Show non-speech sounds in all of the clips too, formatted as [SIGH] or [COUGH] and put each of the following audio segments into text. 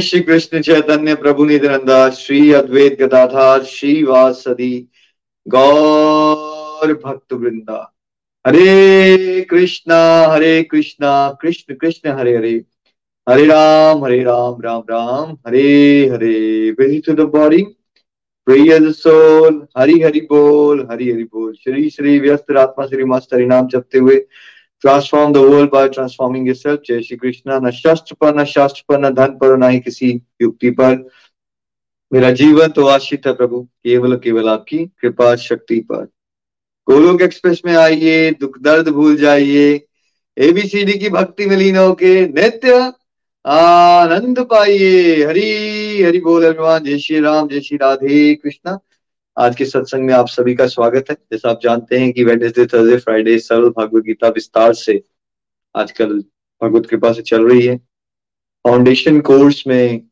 श्री कृष्ण चैतन्य प्रभु नित्यानंदा श्री अद्वैत गदाधार श्री वासदी गौर भक्त वृंदा हरे कृष्णा हरे कृष्णा, कृष्ण कृष्ण, हरे हरे। हरे राम हरे राम राम राम, हरे हरे। To the body free as a Hari Hari बोल, हरि हरि बोल। श्री श्री व्यस्त आत्मा, श्री मस्त हरि नाम जपते हुए transform the world by transforming yourself जय श्री कृष्णा न शस्त्र पर न शास्त्र पर न धन पर न ही किसी युक्ति पर मेरा जीवन तो आश्रित है प्रभु केवल केवल आपकी कृपा शक्ति पर गोलोक एक्सप्रेस में आइए दुख दर्द भूल जाइए एबीसीडी की भक्ति में लीन होके नित्य आनंद पाइए हरी हरि बोल अभिमान जय श्री राम जय श्री राधे कृष्णा आज के सत्संग में आप सभी का स्वागत है। जैसा आप जानते हैं कि वेडनेसडे थर्सडे फ्राइडे सरल भगवत गीता विस्तार से आजकल भगवत कृपा से चल रही है। फाउंडेशन कोर्स में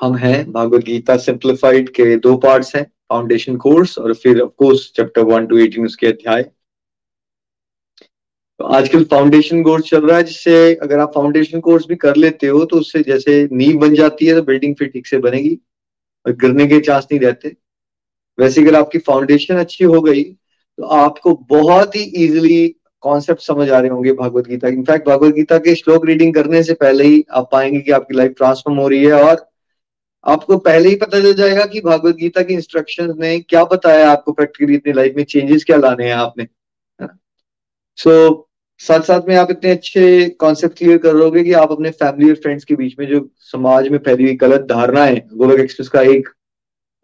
हम हैं। भगवत गीता सिंप्लीफाइड के दो पार्ट्स हैं। फाउंडेशन कोर्स और फिर of course chapter one two eighteen उसके अध्याय। तो आजकल फाउंडेशन कोर्स चल रहा है, जिससे अगर आप फाउंडेशन कोर्स भी कर लेते हो तो उससे जैसे नींव बन जाती है तो बिल्डिंग फिर ठीक से बनेगी। और गिरने के चांस नहीं रहते। वैसे अगर आपकी फाउंडेशन अच्छी हो गई तो आपको बहुत ही इजीली कॉन्सेप्ट समझ आ रहे होंगे भगवत गीता। इनफैक्ट भगवत गीता के श्लोक रीडिंग करने से पहले ही आप पाएँगे कि आपकी लाइफ ट्रांसफॉर्म हो रही है और आपको पहले ही पता चल जाएगा कि भगवत गीता की इंस्ट्रक्शंस ने क्या बताया आपको प्रैक्टिकली अपनी लाइफ में चेंजेस क्या लाने हैं आपने सो so, साथ साथ में आप इतने अच्छे कॉन्सेप्ट क्लियर कर रहोगे कि आप अपने फैमिली और फ्रेंड्स के बीच में जो समाज में फैली हुई गलत धारणाएँ गोलक एक्सप्रेस का एक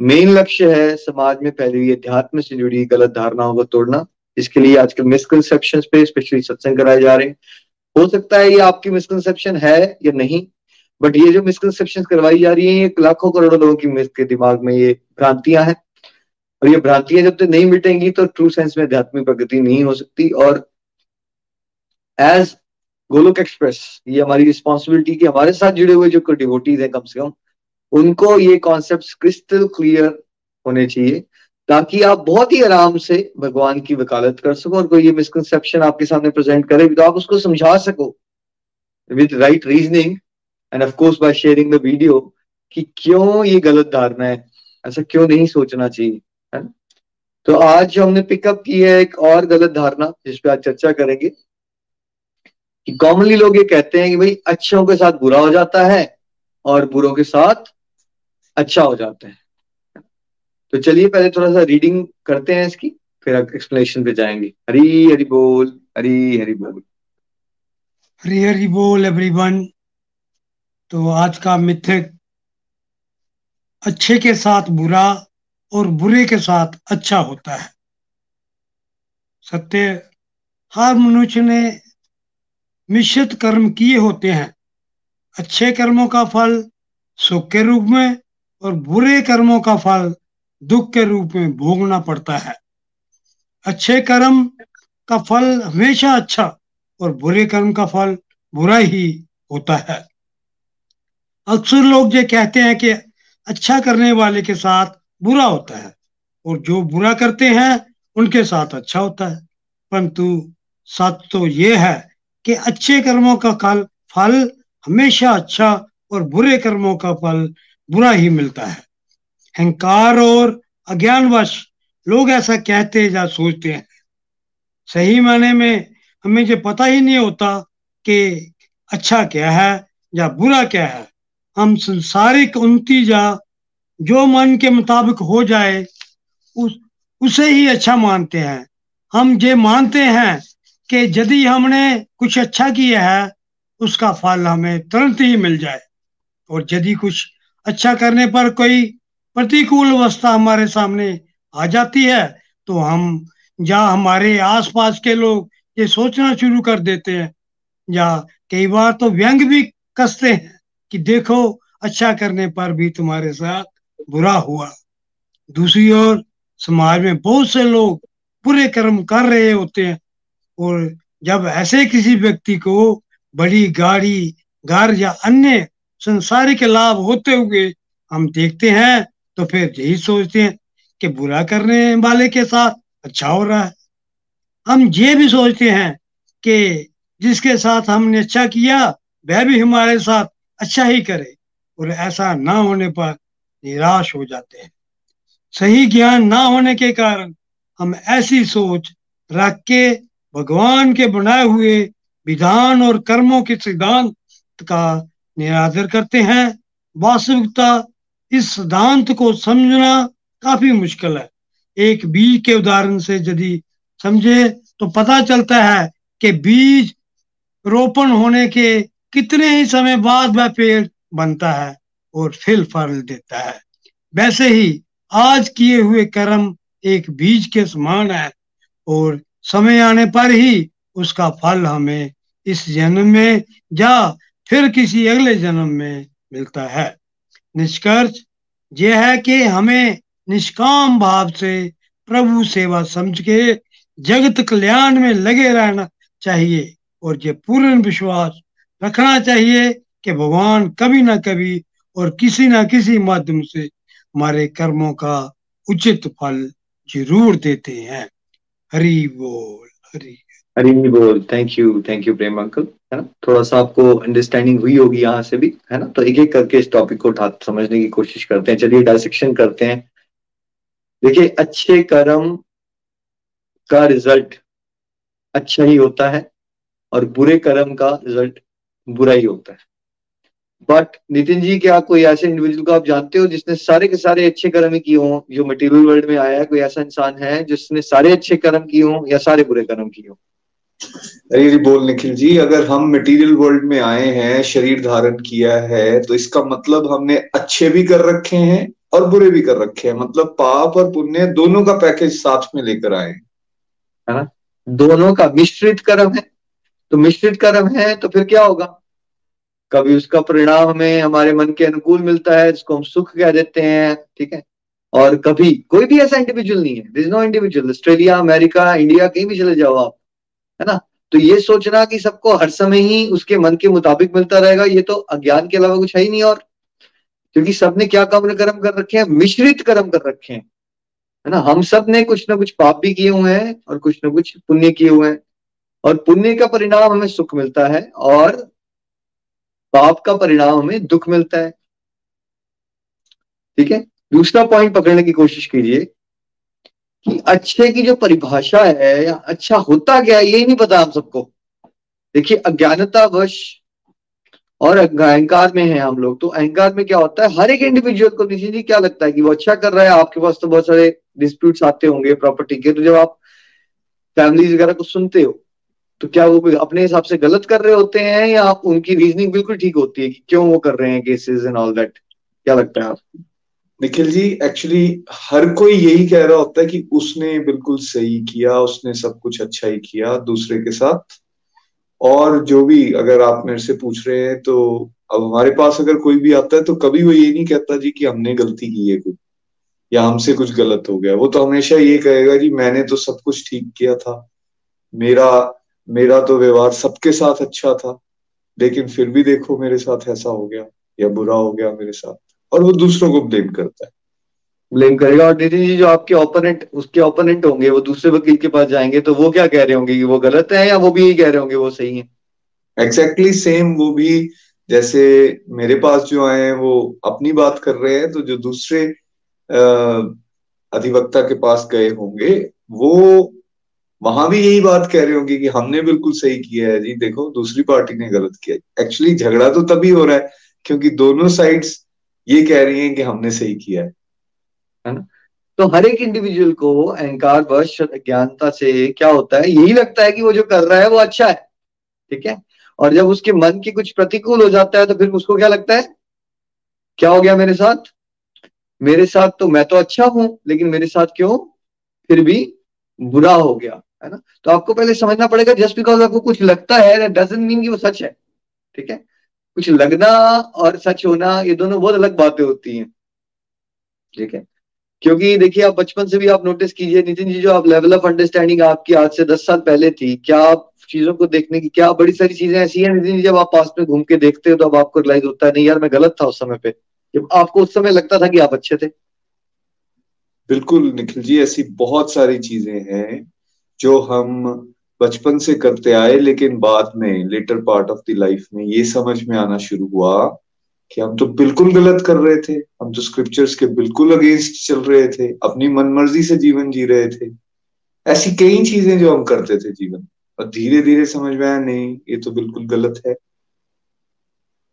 मेन लक्ष्य है समाज में फैली हुई अध्यात्म से जुड़ी गलत धारणाओं को तोड़ना। इसके लिए आजकल मिसकनसेप्शन पे स्पेशली सत्संग कराए जा रहे हैं। हो सकता है ये आपकी मिसकनसेप्शन है या नहीं बट ये जो मिसकंसेप्शन करवाई जा रही है, ये लाखों करोड़ों लोगों की के दिमाग में ये भ्रांतियाँ हैं। और ये भ्रांतियाँ जब तक नहीं मिटेंगी तो ट्रू सेंस में आध्यात्मिक प्रगति नहीं हो सकती। और एज गोलोक एक्सप्रेस ये हमारी रिस्पॉन्सिबिलिटी की हमारे साथ जुड़े हुए जो डिवोटीज हैं कम से कम उनको ये कॉन्सेप्ट क्रिस्टल क्लियर होने चाहिए, ताकि आप बहुत ही आराम से भगवान की वकालत कर सको और कोई ये मिसकनसेप्शन आपके सामने प्रेजेंट करे तो आप उसको समझा सको with right reasoning and of course by sharing the video कि क्यों ये गलत धारणा है? ऐसा क्यों नहीं सोचना चाहिए, है तो आज जो हमने पिकअप की है एक और गलत धारणा जिसपे आज चर्चा करेंगे कि कॉमनली लोग ये कहते हैं कि भाई अच्छों के साथ बुरा हो जाता है और बुरों के साथ अच्छा हो जाता है। तो चलिए पहले थोड़ा सा रीडिंग करते हैं इसकी, फिर एक्सप्लेनेशन पे जाएँगे। हरी हरी बोल, हरी हरी बोल। हरी हरी बोल एवरीवन तो आज का मिथिक, अच्छे के साथ बुरा और बुरे के साथ अच्छा होता है। सत्य, हर मनुष्य ने मिश्रित कर्म किए होते हैं। अच्छे कर्मों का फल सुख के रूप में और बुरे कर्मों का फल दुख के रूप में भोगना पड़ता है। अच्छे कर्म का फल हमेशा अच्छा और बुरे कर्म का फल बुरा ही होता है। अक्सर लोग ये कहते हैं कि अच्छा करने वाले के साथ बुरा होता है और जो बुरा करते हैं, उनके साथ अच्छा होता है। परंतु सच तो ये है कि अच्छे कर्मों का फल फल हमेशा अच्छा और बुरे कर्मों का फल बुरा ही मिलता है। अहंकार और अज्ञानवश लोग ऐसा कहते हैं या सोचते हैं। सही माने में हमें ये पता ही नहीं होता कि अच्छा क्या है या बुरा क्या है। हम संसारिक उन्नति या जो मन के मुताबिक हो जाए, उस, उसे ही अच्छा मानते हैं। हम ये मानते हैं कि यदि हमने कुछ अच्छा किया है, उसका फल हमें तुरंत ही मिल जाए। और यदि कुछ अच्छा करने पर कोई प्रतिकूल अवस्था हमारे सामने आ जाती है तो हम, या हमारे आसपास के लोग ये सोचना शुरू कर देते हैं, या कई बार तो व्यंग भी कसते हैं कि देखो अच्छा करने पर भी तुम्हारे साथ बुरा हुआ। दूसरी ओर, समाज में बहुत से लोग बुरे कर्म कर रहे होते हैं, और जब ऐसे किसी व्यक्ति को बड़ी गाड़ी, घर या अन्य संसारिक लाभ होते हुए हम देखते हैं तो फिर यही सोचते हैं कि बुरा करने वाले के साथ अच्छा हो रहा है। हम ये भी सोचते हैं कि जिसके साथ हमने अच्छा किया, वह भी हमारे साथ अच्छा ही करे और ऐसा ना होने पर निराश हो जाते हैं। सही ज्ञान ना होने के कारण हम ऐसी सोच रख के भगवान के बनाए हुए विधान और कर्मों के सिद्धांत का निरादर करते हैं। वास्तविकता, इस सिद्धांत को समझना काफ़ी मुश्किल है। एक बीज के उदाहरण से यदि समझे तो पता चलता है कि बीज रोपण होने के कितने ही समय बाद वह पेड़ बनता है और फिर फल देता है। वैसे ही आज किए हुए कर्म एक बीज के समान है और समय आने पर ही उसका फल हमें इस जन्म में, या फिर किसी अगले जन्म में मिलता है। निष्कर्ष यह है कि हमें निष्काम भाव से प्रभु सेवा समझ के जगत कल्याण में लगे रहना चाहिए और ये पूर्ण विश्वास रखना चाहिए कि भगवान कभी ना कभी और किसी ना किसी माध्यम से हमारे कर्मों का उचित फल ज़रूर देते हैं। हरी बोल, हरी। हरी बोल thank you thank you Prem uncle, है ना? थोड़ा सा आपको अंडरस्टैंडिंग हुई होगी यहाँ से भी, है ना? तो एक एक करके इस टॉपिक को समझने की कोशिश करते हैं। चलिए डायसेक्शन करते हैं। देखिए, अच्छे कर्म का रिज़ल्ट अच्छा ही होता है और बुरे कर्म का रिज़ल्ट बुरा ही होता है। बट नितिन जी, क्या कोई ऐसे इंडिविजुअल को आप जानते हो जिसने सारे के सारे अच्छे कर्म ही किए हों? जो मटेरियल वर्ल्ड में आया है, कोई ऐसा इंसान है जिसने सारे अच्छे कर्म किए हों या सारे बुरे कर्म किए हों? अरे बोल निखिल जी, अगर हम मटेरियल वर्ल्ड में आए हैं, शरीर धारण किया है तो इसका मतलब हमने अच्छे भी कर रखे हैं और बुरे भी कर रखे हैं। मतलब पाप और पुण्य दोनों का पैकेज साथ में लेकर आए। है ना? दोनों का मिश्रित कर्म है। तो मिश्रित कर्म है तो फिर क्या होगा? कभी उसका परिणाम हमें हमारे मन के अनुकूल मिलता है, जिसको हम सुख कह देते हैं, ठीक है? और कभी कोई भी ऐसा इंडिविजुअल नहीं है। This no individual Australia America India कहीं भी चले जाओ आप। है ना? तो ये सोचना कि सबको हर समय ही उसके मन के मुताबिक मिलता रहेगा, ये तो अज्ञान के अलावा कुछ है ही नहीं और क्योंकि सबने क्या कर्म कर्म कर रखे हैं? मिश्रित कर्म कर रखे हैं। है ना? हम सबने कुछ ना कुछ पाप भी किए हुए हैं और कुछ ना कुछ पुण्य किए हुए हैं। और पुण्य का परिणाम हमें सुख मिलता है और पाप का परिणाम हमें दुख मिलता है। ठीक है? दूसरा पॉइंट पकड़ने की कोशिश कीजिए। कि अच्छे की जो परिभाषा है या अच्छा होता क्या है यही नहीं पता हम सबको। देखिए अज्ञानता वश और अहंकार में है हम लोग तो अहंकार में क्या होता है, हर एक इंडिविजुअल को निश्चित जी क्या लगता है कि वो अच्छा कर रहा है, आपके पास तो बहुत सारे डिस्प्यूट्स आते होंगे प्रॉपर्टी के तो जब आप फैमिली वगैरह को सुनते हो तो क्या वो अपने हिसाब से गलत कर रहे होते हैं या उनकी रीजनिंग बिल्कुल ठीक होती है कि क्यों वो कर रहे हैं केसेस एंड ऑल दैट क्या लगता है आपको? निखिल जी एक्चुअली हर कोई यही कह रहा होता है कि उसने बिल्कुल सही किया, उसने सब कुछ अच्छा ही किया दूसरे के साथ। और जो भी अगर आप मेरे से पूछ रहे हैं तो अब हमारे पास अगर कोई भी आता है तो कभी वो ये नहीं कहता जी कि हमने गलती की है कुछ या हमसे कुछ गलत हो गया। वो तो हमेशा ये कहेगा जी, मैंने तो सब कुछ ठीक किया था। मेरा मेरा तो व्यवहार सबके साथ अच्छा था, लेकिन फिर भी देखो मेरे साथ ऐसा हो गया या बुरा हो गया मेरे साथ। और वो दूसरों को ब्लेम करता है। ब्लेम करेगा। और नितिन जी जो आपके ओपोनेंट उसके ओपोनेंट होंगे वो दूसरे वकील के पास जाएँगे तो वो क्या कह रहे होंगे कि वो गलत है या वो भी यही कह रहे होंगे वो सही है? एग्जैक्टली exactly सेम वो भी जैसे मेरे पास जो आए हैं वो अपनी बात कर रहे हैं तो जो दूसरे अधिवक्ता के पास गए होंगे वो वहाँ भी यही बात कह रहे होंगे कि हमने बिल्कुल सही किया है जी। देखो दूसरी पार्टी ने गलत किया एक्चुअली झगड़ा तो तभी हो रहा है क्योंकि दोनों साइड्स ये कह रही हैं कि हमने सही किया है। ना? तो हर एक इंडिविजुअल को अहंकार वश ज्ञानता से क्या होता है? यही लगता है कि वो जो कर रहा है, वो अच्छा है। ठीक है? और जब उसके मन की कुछ प्रतिकूल हो जाता है तो फिर उसको क्या लगता है? क्या हो गया मेरे साथ? मेरे साथ तो मैं तो अच्छा हूँ, लेकिन मेरे साथ क्यों? फिर भी बुरा हो गया, है ना? तो आपको पहले समझना पड़ेगा जस्ट बिकॉज़ आपको कुछ लगता है मीन कि वो सच है। ठीक है? कुछ लगना और सच होना, ये दोनों बहुत अलग बातें होती हैं। ठीक है? क्योंकि देखिए, आप बचपन से भी आप नोटिस कीजिए, नितिन जी, जो आप लेवल ऑफ़ अंडरस्टैंडिंग आपकी आज से दस साल पहले थी, क्या आप चीज़ों को देखने की, क्या बड़ी सारी चीज़ें ऐसी हैं, नितिन जी, जब आप पास में घूम के देखते हो तो अब आपको रिलाइज होता है नहीं, यार मैं गलत था उस समय पे। जब आपको उस समय लगता था कि आप अच्छे थे। बिल्कुल, निखिल जी, ऐसी बहुत सारी चीज़ें हैं, जो हम बचपन से करते आए लेकिन बाद में later part of the life में ये समझ में आना शुरू हुआ कि हम तो बिल्कुल गलत कर रहे थे। हम तो स्क्रिप्चर्स के बिल्कुल अगेंस्ट चल रहे थे अपनी मनमर्जी से जीवन जी रहे थे। ऐसी कई चीज़ें जो हम करते थे जीवन और धीरे धीरे समझ में आया नहीं ये तो बिल्कुल गलत है।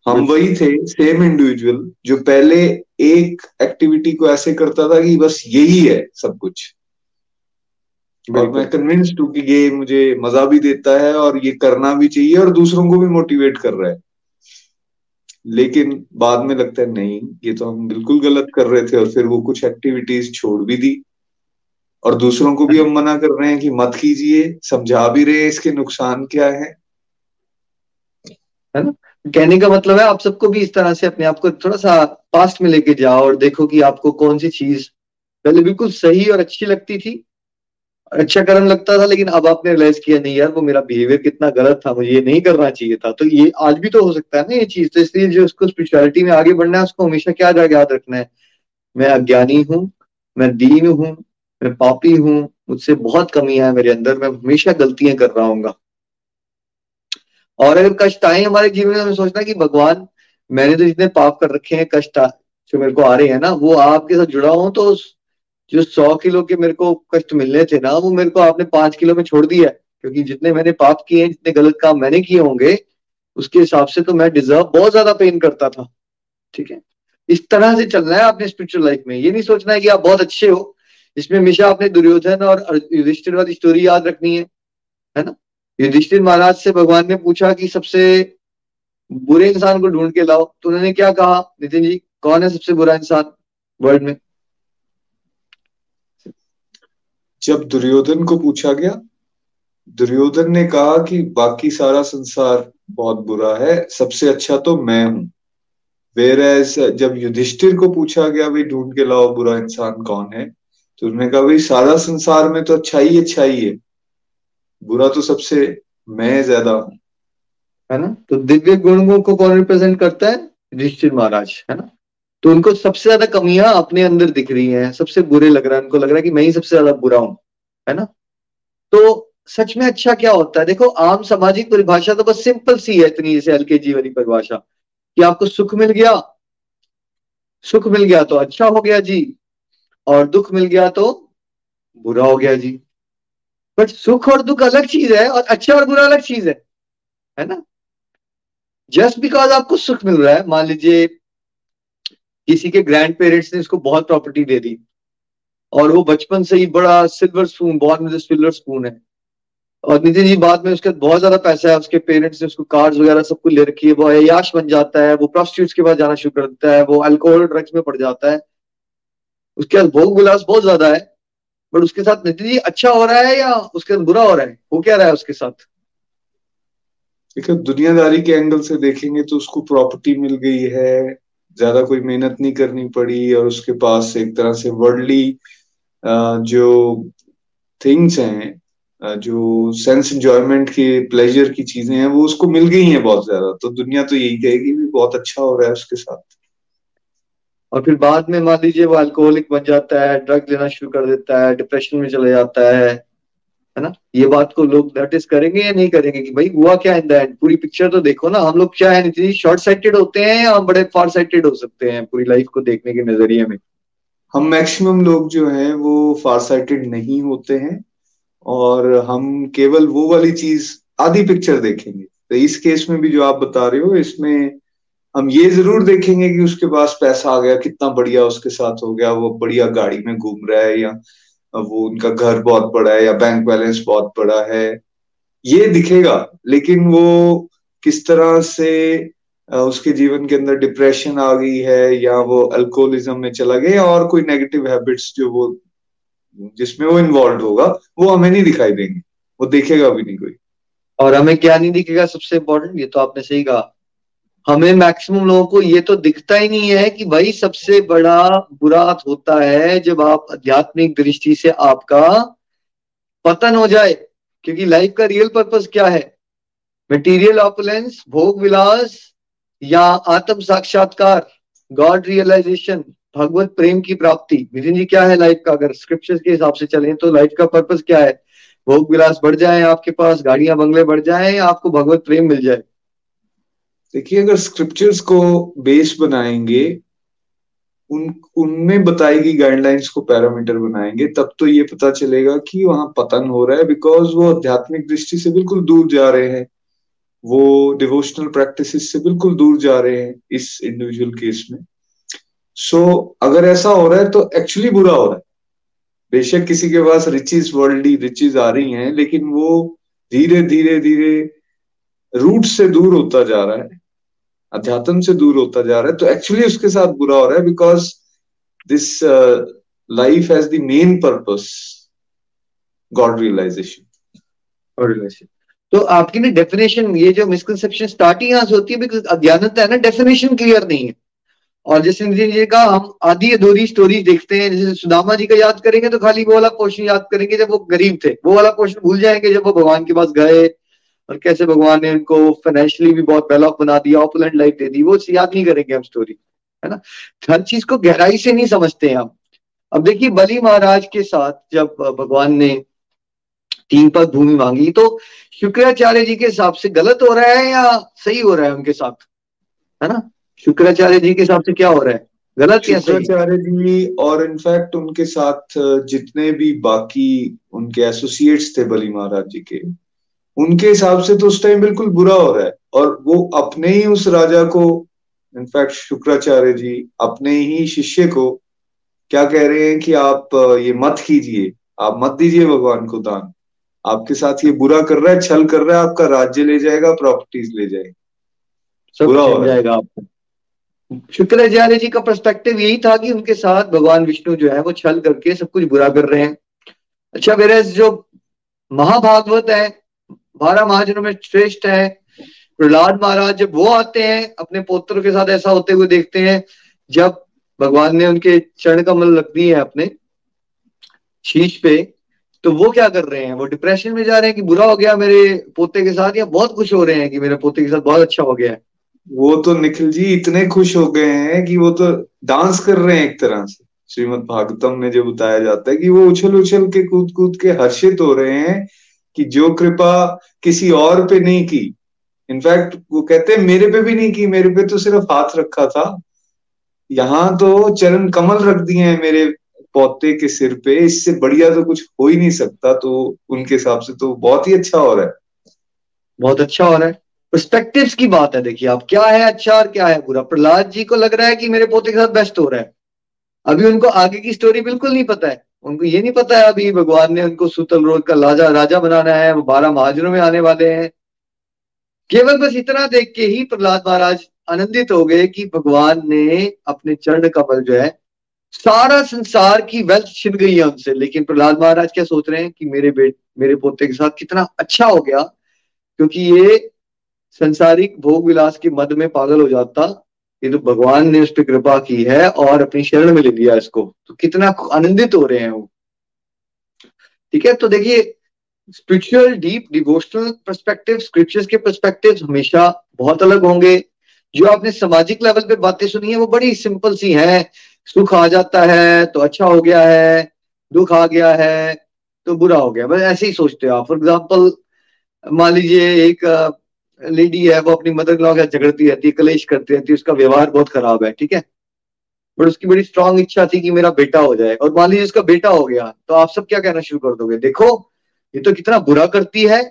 हम वही थे सेम इंडिविजुअल जो पहले एक एक्टिविटी को ऐसे करता था कि बस यही है सब कुछ। और मैं कन्विंस्ड हूँ कि ये मुझे मज़ा भी देता है और ये करना भी चाहिए और दूसरों को भी मोटिवेट कर रहा है। लेकिन बाद में लगता है नहीं ये तो हम बिल्कुल गलत कर रहे थे और फिर वो कुछ एक्टिविटीज़ छोड़ भी दी। और दूसरों को भी हम मना कर रहे हैं कि मत कीजिए समझा भी रहे इसके नुकसान क्या है। है ना? कहने का मतलब है आप सबको भी इस तरह से अपने आप को थोड़ा सा पास्ट में लेके जाओ और देखो कि आपको कौन सी चीज़ पहले बिल्कुल सही और अच्छी लगती थी अच्छा कर्म लगता था, लेकिन अब आपने रियलाइज़ किया, नहीं यार, वो मेरा बिहेवियर कितना गलत था, मुझे ये नहीं करना चाहिए था। तो ये आज भी तो हो सकता है ना ये चीज़। तो इसलिए जो उसको स्पिरिचुअलिटी में आगे बढ़ना है, उसको हमेशा क्या याद रखना है? मैं अज्ञानी हूँ, मैं दीन हूँ, मैं पापी हूँ, मुझसे बहुत कमियाँ है मेरे अंदर, मैं हमेशा गलतियाँ कर रहा हूँ और अगर कष्ट आए हमारे जीवन में, हमें सोचना कि भगवान, मैंने तो जितने पाप कर रखे हैं, कष्ट जो मेरे को आ रहे हैं ना, वो आपके साथ जुड़ा हूँ तो जो सौ किलो के मेरे को कष्ट मिलने थे ना, वो मेरे को आपने पाँच किलो में छोड़ दिया क्योंकि जितने मैंने पाप किए हैं जितने गलत काम मैंने किए होंगे, उसके हिसाब से तो मैं डिजर्व बहुत ज़्यादा पेन करता था। ठीक है? इस तरह से चलना है अपने स्पिरिचुअल लाइफ में। ये नहीं सोचना है कि आप बहुत अच्छे हो। इसमें हमेशा आपने दुर्योधन और युधिष्ठिर वाली स्टोरी याद रखनी है। है ना? युधिष्ठिर महाराज से भगवान ने पूछा कि सबसे बुरे इंसान को ढूंढ के लाओ। तो उन्होंने क्या कहा? नितिन जी, कौन है सबसे बुरा इंसान वर्ल्ड में? जब दुर्योधन को पूछा गया, दुर्योधन ने कहा कि बाकी सारा संसार बहुत बुरा है, सबसे अच्छा तो मैं हूँ। वेर एज जब युधिष्ठिर को पूछा गया, भाई, ढूंढ के लाओ, बुरा इंसान कौन है? तो उन्होंने कहा, भाई, सारा संसार में तो अच्छा ही अच्छा ही है। बुरा तो सबसे मैं ज़्यादा हूँ। है ना? तो दिव्य गुणों को कौन रिप्रेजेंट करता है? युधिष्ठिर महाराज, है ना? तो उनको सबसे ज़्यादा कमियाँ अपने अंदर दिख रही हैं, सबसे बुरे लग रहा है, उनको लग रहा है कि मैं ही सबसे ज़्यादा बुरा हूँ, है ना? तो सच में अच्छा क्या होता है? देखो, आम सामाजिक परिभाषा तो बस सिंपल सी है इतनी जैसे हल्के जी वाली परिभाषा, कि आपको सुख मिल गया, सुख मिल गया तो अच्छा हो गया जी, और दुख मिल गया तो बुरा हो गया जी। बट सुख और दुख अलग चीज़ है, और अच्छा और बुरा अलग चीज़ है है ना? जस्ट बिकॉज़ आपको सुख मिल रहा है, मान लीजिए किसी के ग्रैंड पेरेंट्स ने उसको बहुत प्रॉपर्टी दे दी। और वो बचपन से ही बड़ा सिल्वर स्पून बहुत में सिल्वर स्पून है। और नितिन जी, बाद में उसके बहुत ज़्यादा पैसा है, उसके पेरेंट्स ने उसको कार्ड वगैरह सब कुछ ले रखी है। वो अयाश बन जाता है, वो प्रोस्टिट्यूट के पास जाना शुरू कर देता है, वो अल्कोहल ड्रग्स में पड़ जाता है। उसके पास भोग विलास बहुत ज़्यादा है बट उसके साथ नितिन जी अच्छा हो रहा है या उसके साथ बुरा हो रहा है? वो क्या रहा है उसके साथ? देखो दुनियादारी के एंगल से देखेंगे तो उसको प्रॉपर्टी मिल गई है ज़्यादा कोई मेहनत नहीं करनी पड़ी और उसके पास एक तरह से वर्ल्डली जो थिंग्स हैं जो सेंस एंजॉयमेंट के प्लेजर की चीज़ें हैं, वो उसको मिल गई हैं बहुत ज़्यादा। तो दुनिया तो यही कहेगी भी बहुत अच्छा हो रहा है उसके साथ। और फिर बाद में मान लीजिए वो अल्कोहलिक बन जाता है ड्रग लेना शुरू कर देता है डिप्रेशन में चला जाता है है ना? ये बात को लोग नोटिस करेंगे या नहीं करेंगे कि भाई हुआ क्या इन द एंड पूरी पिक्चर तो देखो ना, हम लोग क्या है नीति शॉर्ट साइटेड होते हैं या हम बड़े फार साइटेड हो सकते हैं पूरी लाइफ को देखने के नज़रिए में? हम मैक्सिमम लोग जो हैं, वो फार साइटेड नहीं होते हैं और हम केवल वो वाली चीज़, आधी पिक्चर देखेंगे। तो इस केस में भी जो आप बता रहे हो, इसमें हम ये ज़रूर देखेंगे कि उसके पास पैसा आ गया, कितना बढ़िया उसके साथ हो गया, वो बढ़िया गाड़ी में घूम रहा है या वो उनका घर बहुत बड़ा है या बैंक बैलेंस बहुत बड़ा है, ये दिखेगा। लेकिन वो किस तरह से उसके जीवन के अंदर डिप्रेशन आ गई है या वो अल्कोहलिज्म में चला गया या और कोई नेगेटिव हैबिट्स जो वो, जिसमें वो इन्वॉल्व होगा, वो हमें नहीं दिखाई देंगे। वो देखेगा भी नहीं कोई। और हमें क्या नहीं दिखेगा सबसे इम्पोर्टेंट ये तो आपने सही कहा। हमें मैक्सिमम लोगों को ये तो दिखता ही नहीं है कि भाई सबसे बड़ा बुरा होता है जब आप आध्यात्मिक दृष्टि से आपका पतन हो जाए। क्योंकि लाइफ का रियल पर्पस क्या है? मटेरियल ऑपुलेंस भोग विलास या आत्म साक्षात्कार गॉड रियलाइजेशन भगवत प्रेम की प्राप्ति। विजन जी, क्या है लाइफ का? अगर स्क्रिप्चर के हिसाब से चलें तो लाइफ का पर्पस क्या है? भोग विलास बढ़ जाए आपके पास, गाड़ियाँ, बंगले बढ़ जाए, आपको भगवत प्रेम मिल जाए। देखिए अगर स्क्रिप्चर्स को बेस बनाएँगे उन उनमें बताएगी गाइडलाइंस को पैरामीटर बनाएँगे तब तो ये पता चलेगा कि वहाँ पतन हो रहा है बिकॉज़ वो आध्यात्मिक दृष्टि से बिल्कुल दूर जा रहे हैं। वो डिवोशनल प्रैक्टिस से बिल्कुल दूर जा रहे हैं इस इंडिविजुअल केस में। सो so, अगर ऐसा हो रहा है तो एक्चुअली बुरा हो रहा है। बेशक किसी के पास रिचीज वर्ल्डली रिचीज आ रही हैं लेकिन वो धीरे धीरे धीरे रूट से दूर होता जा रहा है। अध्यात्म से दूर होता जा रहा है तो एक्चुअली उसके साथ बुरा हो रहा है because this life has the main purpose God realisation तो आपकी ना डेफिनेशन ये जो मिसकंसेप्शन स्टार्टिंग यहाँ से होती है बिकॉज़ अज्ञानता है ना डेफिनेशन क्लियर नहीं है। और जैसे नितिन जी का हम आधी अधूरी स्टोरी देखते हैं, जैसे सुदामा जी का याद करेंगे तो खाली वो वाला पोर्शन याद करेंगे जब वो गरीब थे, वो वाला पोर्शन भूल जाएँगे जब वो भगवान के पास गए और कैसे भगवान ने उनको फाइनेंशियली भी बहुत वेल ऑफ़ बना दिया ऑपुलेंट लाइफ दे दी, वो याद नहीं करेंगे हम स्टोरी है ना? हर चीज़ को गहराई से नहीं समझते हैं हम। अब देखिए बली महाराज के साथ जब भगवान ने तीन पद भूमि मांगी तो शुक्राचार्य जी के हिसाब से गलत हो रहा है या सही हो रहा है उनके साथ? है ना? शुक्राचार्य जी के हिसाब से क्या हो रहा है? गलत या शुक्राचार्य जी और इनफैक्ट उनके साथ जितने भी बाकी उनके एसोसिएट्स थे बली महाराज जी के उनके हिसाब से तो उस टाइम बिल्कुल बुरा हो रहा है। और वो अपने ही उस राजा को इनफैक्ट शुक्राचार्य जी अपने ही शिष्य को क्या कह रहे हैं कि आप ये मत कीजिए। आप मत दीजिए भगवान को दान। आपके साथ ये बुरा कर रहा है छल कर रहा है आपका राज्य ले जाएगा प्रॉपर्टीज़ ले जाएगा। बुरा हो जाएगा आपको। शुक्राचार्य जी का पर्सपेक्टिव यही था कि उनके साथ भगवान विष्णु जो है वो छल करके सब कुछ बुरा कर रहे हैं। अच्छा मेरे जो महाभागवत है बारह महाजनों में श्रेष्ठ है। प्रहलाद महाराज जब वो आते हैं, अपने पोत्र के साथ ऐसा होते हुए देखते हैं, जब भगवान ने उनके चरण कमल रख दिए हैं अपने शीश पे तो वो क्या कर रहे हैं? वो डिप्रेशन में जा रहे हैं कि बुरा हो गया मेरे पोते के साथ या बहुत खुश हो रहे हैं कि मेरे पोते के साथ बहुत अच्छा हो गया? है वो तो निखिल जी इतने खुश हो गए हैं कि वो तो डांस कर रहे हैं एक तरह से। श्रीमद भागवतम में जो बताया जाता है कि वो उछल उछल के कूद कूद के हर्षित हो रहे हैं कि जो कृपा किसी और पे नहीं की। इनफैक्ट वो कहते हैं, मेरे पे भी नहीं की, मेरे पे तो सिर्फ़ हाथ रखा था। यहाँ तो चरण कमल रख दिए हैं मेरे पौते के सिर पे, इससे बढ़िया तो कुछ हो ही नहीं सकता तो उनके हिसाब से तो बहुत ही अच्छा हो रहा है। बहुत अच्छा हो रहा है। परस्पेक्टिव की बात है, देखिए, आप क्या है अच्छा और क्या है बुरा। प्रहलाद जी को लग रहा है कि मेरे पोते के साथ बेस्ट हो रहा है। अभी उनको आगे की स्टोरी बिल्कुल नहीं पता है। उनको ये नहीं पता है अभी भगवान ने उनको सुतल रोड का राजा राजा बनाना है, वो बारह महाजनों में आने वाले हैं। केवल बस इतना देख के ही प्रहलाद महाराज आनंदित हो गए कि भगवान ने अपने चरण कमल जो है, सारा संसार की वेल्थ छिन गई है उनसे। लेकिन प्रहलाद महाराज क्या सोच रहे हैं कि मेरे बेट, मेरे पोते के साथ कितना अच्छा हो गया, क्योंकि ये संसारिक भोग विलास के मद में पागल हो जाता ये तो भगवान ने उस पर कृपा की है और अपनी शरण में ले लिया इसको तो कितना आनंदित हो रहे हैं वो। ठीक है? तो देखिए spiritual deep devotional perspective scriptures के परस्पेक्टिव हमेशा बहुत अलग होंगे। जो आपने सामाजिक लेवल पे बातें सुनी है, वो बड़ी सिंपल सी है। सुख आ जाता है तो अच्छा हो गया है, दुख आ गया है तो बुरा हो गया। बस ऐसे ही सोचते हो आप। फॉर एग्ज़ाम्पल मान लीजिए एक लेडी है, वो अपनी मदर लॉ के झगड़ती रहती है, कलेश करती रहती है, उसका व्यवहार बहुत खराब है, ठीक है? बट उसकी बड़ी स्ट्रांग इच्छा थी कि मेरा बेटा हो जाए। और मान लीजिए उसका बेटा हो गया तो आप सब क्या कहना शुरू कर दोगे? देखो, ये तो कितना बुरा करती है,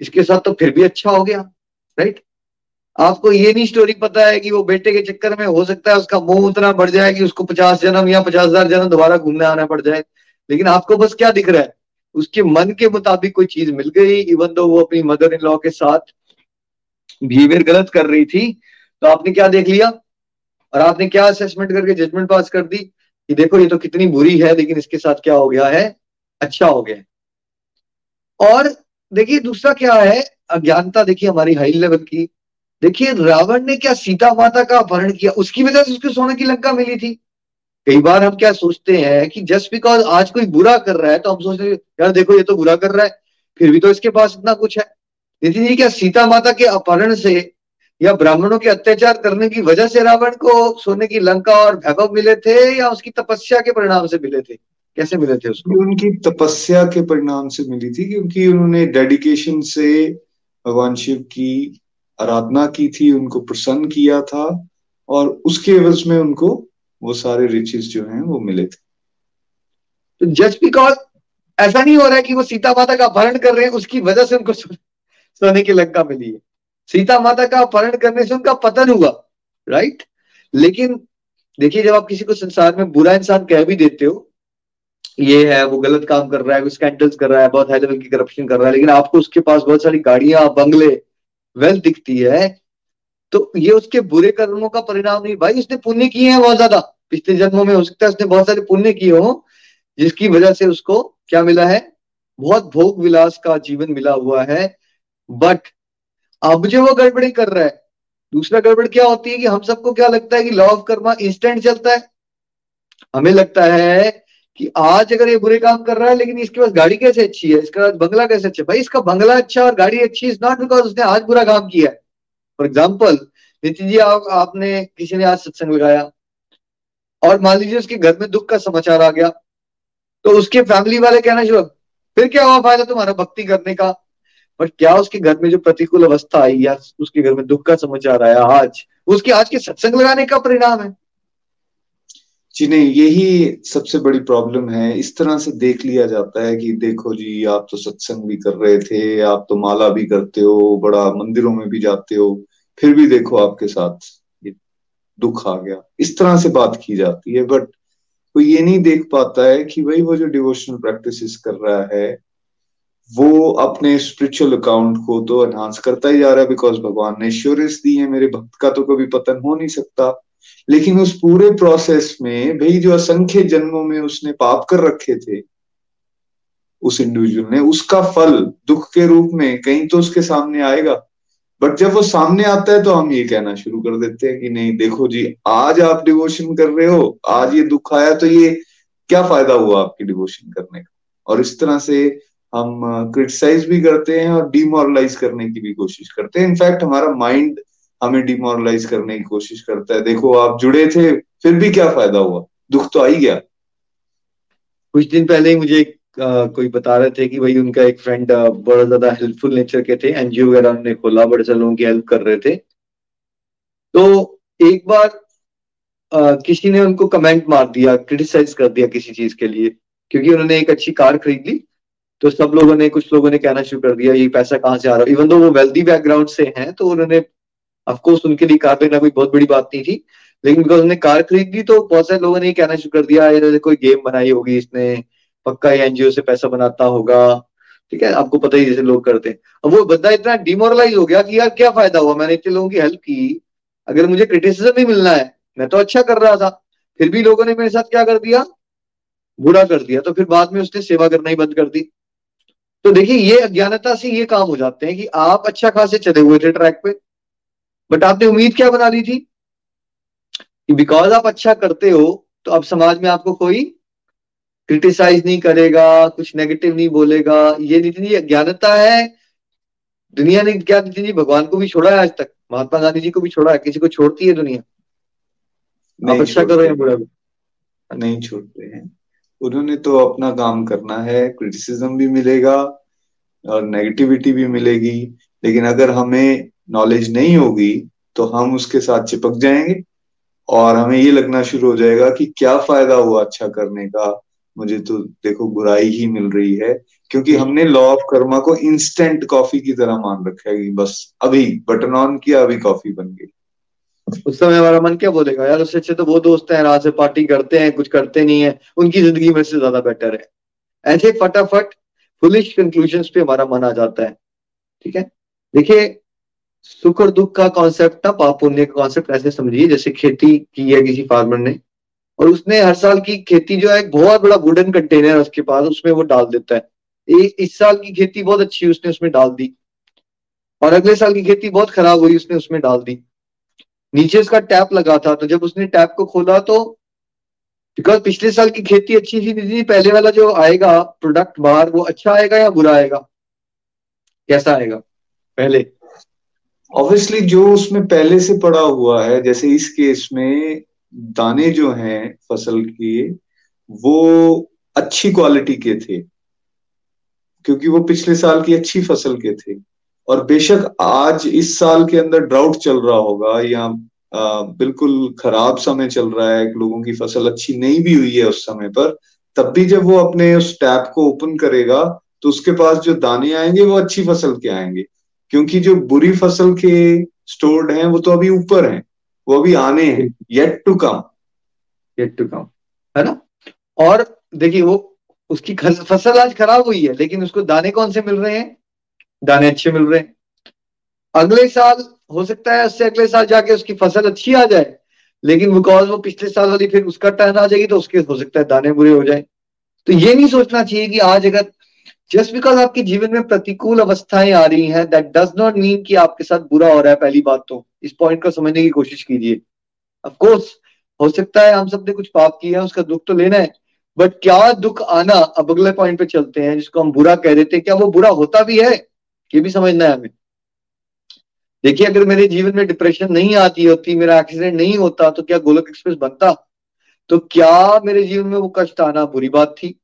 इसके साथ तो फिर भी अच्छा हो गया राइट आपको ये नहीं स्टोरी पता है कि वो बेटे के चक्कर में हो सकता है, उसका मुँह उतना बढ़ जाए कि उसको पचास जन्म या पचास हज़ार जन्म दोबारा घूमने आना पड़ जाए। लेकिन आपको बस क्या दिख रहा है? उसके मन के मुताबिक कोई चीज़ मिल गई इवन दो वो अपनी मदर इन लॉ के साथ बिहेवियर गलत कर रही थी तो आपने क्या देख लिया? और आपने क्या असेसमेंट करके जजमेंट पास कर दी? कि देखो, ये तो कितनी बुरी है, लेकिन इसके साथ क्या हो गया है? अच्छा हो गया और देखिए, दूसरा क्या है? अज्ञानता देखिए हमारी हाई लेवल की। देखिए, रावण ने क्या सीता माता का अपहरण किया? उसकी वजह से उसको सोने की लंका मिली थी। कई बार हम क्या सोचते हैं कि जस्ट बिकॉज़ आज कोई बुरा कर रहा है तो हम सोचते हैं, यार देखो, ये तो बुरा कर रहा है, फिर भी तो इसके पास इतना कुछ है। नितिन जी क्या सीता माता के अपहरण से या ब्राह्मणों के अत्याचार करने की वजह से रावण को सोने की लंका और वैभव मिले थे या उसकी तपस्या के परिणाम से मिले थे? कैसे मिले थे उसको? उनकी तपस्या के परिणाम से मिली थी क्योंकि उन्होंने डेडिकेशन से भगवान शिव की आराधना की थी उनको प्रसन्न किया था और उसके एवज में उनको वो सारे रिचेस जो हैं वो मिले थे। तो जस्ट बिकॉज़ ऐसा नहीं हो रहा है कि वो सीता माता का अपहरण कर रहे हैं उसकी वजह से उनको सोने की लंका मिली है। सीता माता का अपहरण करने से उनका पतन हुआ राइट लेकिन देखिए, जब आप किसी को संसार में बुरा इंसान कह भी देते हो, ये है, वो गलत काम कर रहा है, वो स्कैंडल्स कर रहा है, बहुत हाई लेवल की करप्शन कर रहा है, लेकिन आपको उसके पास बहुत सारी गाड़ियाँ, बंगले वेल्थ दिखती है तो ये उसके बुरे कर्मों का परिणाम नहीं। भाई, उसने पुण्य किए हैं बहुत ज़्यादा। पिछले जन्मों में हो सकता है उसने बहुत सारे पुण्य किए हो, जिसकी वजह से उसको क्या मिला है? बहुत भोग विलास का जीवन मिला हुआ है। बट अब जो वो गड़बड़ी कर रहा है दूसरा गड़बड़ क्या होती है कि हम सबको क्या लगता है कि लॉ ऑफ़ कर्मा इंस्टेंट चलता है? हमें लगता है कि आज अगर ये बुरे काम कर रहा है लेकिन इसके पास गाड़ी कैसे अच्छी है? इसका बंगला कैसे अच्छा भाई इसका बंगला अच्छा और गाड़ी अच्छी इज़ नॉट बिकॉज़ उसने आज बुरा काम किया है। फॉर एग्ज़ाम्पल नितिन जी आप, आपने किसी ने आज सत्संग लगाया और मान लीजिए उसके घर में दुख का समाचार आ गया तो उसके फैमिली वाले कहना शुरू फिर क्या हुआ फ़ायदा तुम्हारा भक्ति करने का? बट क्या उसके घर में जो प्रतिकूल अवस्था आई या उसके घर में दुख का समाचार आया आज? उसके आज के सत्संग लगाने का परिणाम है। जी नहीं, यही सबसे बड़ी प्रॉब्लम है। इस तरह से देख लिया जाता है कि देखो जी, आप तो सत्संग भी कर रहे थे, आप तो माला भी करते हो, बड़ा मंदिरों में भी जाते हो, फिर भी देखो आपके साथ ये दुख आ गया। इस तरह से बात की जाती है बट कोई ये नहीं देख पाता है कि वही वो जो डिवोशनल प्रैक्टिस कर रहा है वो अपने स्पिरिचुअल अकाउंट को तो एनहांस करता ही जा रहा है बिकॉज़ भगवान ने श्योरेंस दी है, मेरे भक्त का तो कभी पतन हो नहीं सकता। लेकिन उस पूरे प्रोसेस में भाई जो असंख्य जन्मों में उसने पाप कर रखे थे, उस इंडिविजुअल ने उसका फल दुख के रूप में कहीं तो उसके सामने आएगा। बट जब वो सामने आता है तो हम ये कहना शुरू कर देते हैं कि नहीं, देखो जी, आज आप डिवोशन कर रहे हो, आज ये दुख आया तो ये क्या फ़ायदा हुआ आपकी डिवोशन करने का? और इस तरह से हम क्रिटिसाइज भी करते हैं और डिमोरलाइज करने की भी कोशिश करते हैं। इनफैक्ट हमारा माइंड हमें डिमोरलाइज करने की कोशिश करता है। देखो आप जुड़े थे फिर भी क्या फ़ायदा हुआ? दुख तो आ ही गया। कुछ दिन पहले ही मुझे आ, कोई बता रहे थे कि भाई उनका एक फ्रेंड बड़ा ज़्यादा हेल्पफुल नेचर के थे। एनजीओ वगैरह उन्होंने खोला बड़े से लोगों की हेल्प कर रहे थे। तो एक बार आ, किसी ने उनको कमेंट मार दिया क्रिटिसाइज कर दिया किसी चीज़ के लिए क्योंकि उन्होंने एक अच्छी कार खरीद ली। तो सब लोगों ने, कुछ लोगों ने कहना शुरू कर दिया, ये पैसा कहाँ से आ रहा है? इवन दो वो वेल्दी बैकग्राउंड से हैं तो उन्होंने अफकोर्स उनके लिए कार लेना कोई बहुत बड़ी बात नहीं थी, लेकिन बिकॉज़ उन्होंने कार खरीद ली तो बहुत सारे लोगों ने कहना शुरू कर दिया कोई गेम बनाई होगी इसने, पक्का एनजीओ से पैसा बनाता होगा। ठीक है, आपको पता ही जैसे लोग करते हैं। अब वो बंदा इतना डिमोरलाइज हो गया कि यार क्या फ़ायदा हुआ? मैंने इतने लोगों की हेल्प की, अगर मुझे क्रिटिसिज्म ही मिलना है, मैं तो अच्छा कर रहा था। फिर भी लोगों ने मेरे साथ क्या कर दिया? बुरा कर दिया। तो फिर बाद में उसने सेवा करना ही बंद कर दी। तो देखिए ये अज्ञानता से ये काम हो जाते हैं कि आप अच्छा खासे चले हुए थे ट्रैक पे बट आपने उम्मीद क्या बना ली थी? कि बिकॉज़ आप अच्छा करते हो तो अब समाज में आपको कोई क्रिटिसाइज नहीं करेगा कुछ नेगेटिव नहीं बोलेगा। ये नितिन जी अज्ञानता है। दुनिया ने क्या नितिन जी भगवान को भी छोड़ा है आज तक? महात्मा गांधी जी को भी छोड़ा है? किसी को छोड़ती है दुनिया? आप अच्छा कर रहे हैं बुरा। नहीं छोड़ते हैं। उन्होंने तो अपना काम करना है क्रिटिसिज्म भी मिलेगा और नेगेटिविटी भी मिलेगी लेकिन अगर हमें नॉलेज नहीं होगी तो हम उसके साथ चिपक जाएँगे और हमें ये लगना शुरू हो जाएगा कि क्या फ़ायदा हुआ अच्छा करने का। मुझे तो देखो बुराई ही मिल रही है क्योंकि हमने लॉ ऑफ़ कर्मा को इंस्टेंट कॉफ़ी की तरह मान रखा है कि बस अभी बटन ऑन किया अभी कॉफ़ी बन गई। उस समय हमारा मन क्या बोलेगा? यार, उससे अच्छे तो वो दोस्त हैं, रात से पार्टी करते हैं, कुछ करते नहीं है, उनकी ज़िंदगी में से ज़्यादा बेटर है। ऐसे फटाफट फुलिश कंक्लूजन पे हमारा मन आ जाता है। ठीक है? देखिए, सुख और दुख का कॉन्सेप्ट ना पाप पुण्य का कॉन्सेप्ट ऐसे समझिए, जैसे खेती की है किसी फार्मर ने, और उसने हर साल की खेती जो है, एक बहुत बड़ा वुडन कंटेनर उसके पास, उसमें वो डाल देता है। इस साल की खेती बहुत अच्छी उसने उसमें डाल दी, और अगले साल की खेती बहुत खराब हुई, उसने उसमें डाल दी। नीचे उसका टैप लगा था तो जब उसने टैप को खोला तो बिकॉज़ पिछले साल की खेती अच्छी थी दीदी, पहले वाला जो आएगा प्रोडक्ट बाहर, वो अच्छा आएगा या बुरा आएगा? कैसा आएगा? पहले। ऑब्वियसली जो उसमें पहले से पड़ा हुआ है, जैसे इस केस में दाने जो हैं फ़सल के, वो अच्छी क्वालिटी के थे, क्योंकि वो पिछले साल की अच्छी फ़सल के थे। और बेशक आज इस साल के अंदर ड्राउट चल रहा होगा, या बिल्कुल खराब समय चल रहा है, लोगों की फ़सल अच्छी नहीं भी हुई है उस समय पर, तब भी जब वो अपने उस टैप को ओपन करेगा तो उसके पास जो दाने आएँगे वो अच्छी फ़सल के आएँगे। क्योंकि जो बुरी फ़सल के स्टोर्ड हैं, वो तो अभी ऊपर हैं, वो अभी आने हैं yet to come yet to come है ना? और देखिए वो, उसकी फ़सल आज खराब हुई है, लेकिन उसको दाने कौन से मिल रहे हैं? दाने अच्छे मिल रहे हैं। अगले साल, हो सकता है उससे अगले साल जाके उसकी फ़सल अच्छी आ जाए, लेकिन बिकॉज़ वो पिछले साल वाली फिर उसका टर्न आ जाएगी तो उसके, हो सकता है दाने बुरे हो जाए। तो ये नहीं सोचना चाहिए कि आज अगर जस्ट बिकॉज़ आपके जीवन में प्रतिकूल अवस्थाएँ आ रही हैं दैट डज नॉट मीन कि आपके साथ बुरा हो रहा है पहली बात तो। इस पॉइंट को समझने की कोशिश कीजिए। अफकोर्स हो सकता है हम सबने कुछ पाप किया है, उसका दुख तो लेना है बट क्या दुख आना अब अगले पॉइंट पे चलते हैं, जिसको हम बुरा कह देते हैं, क्या वो बुरा होता भी है? ये भी समझना है हमें। देखिए, अगर मेरे जीवन में डिप्रेशन नहीं आती होती, मेरा एक्सीडेंट नहीं होता तो क्या गोलक एक्सप्रेस बनता? तो क्या मेरे जीवन में वो कष्ट आना बुरी बात थी?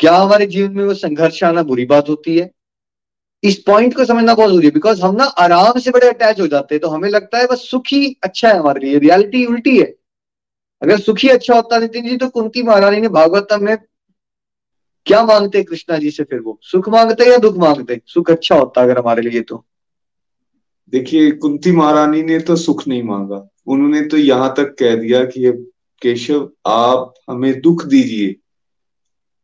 क्या हमारे जीवन में वो संघर्ष आना बुरी बात होती है? इस पॉइंट को समझना बहुत ज़रूरी है बिकॉज़ हम ना आराम से बड़े अटैच हो जाते हैं तो हमें लगता है बस सुखी अच्छा है हमारे लिए। रियलिटी उल्टी है। अगर सुखी अच्छा होता, नितिन जी तो कुंती महारानी ने भागवतम में क्या मांगते कृष्णा जी से फिर वो? सुख मांगते या दुख मांगते सुख अच्छा होता अगर हमारे लिए तो। देखिए, कुंती महारानी ने तो सुख नहीं मांगा। उन्होंने तो यहाँ तक कह दिया कि केशव, आप हमें दुख दीजिए।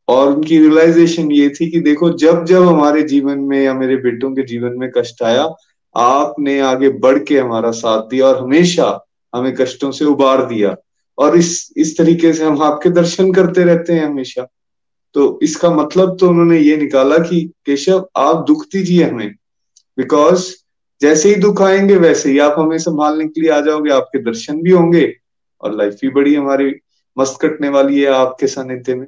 और उनकी रियलाइजेशन ये थी कि देखो, जब जब हमारे जीवन में या मेरे बेटों के जीवन में कष्ट आया, आपने आगे बढ़ के हमारा साथ दिया और हमेशा हमें कष्टों से उबार दिया। और इस इस तरीके से हम आपके दर्शन करते रहते हैं हमेशा। तो इसका मतलब तो उन्होंने ये निकाला कि केशव, आप दुख दीजिए हमें। बिकॉज़ जैसे ही दुख आएँगे, वैसे ही आप हमें संभालने के लिए आ जाओगे, आपके दर्शन भी होंगे और लाइफ भी बड़ी हमारी मस्त कटने वाली है आपके सानिध्य में।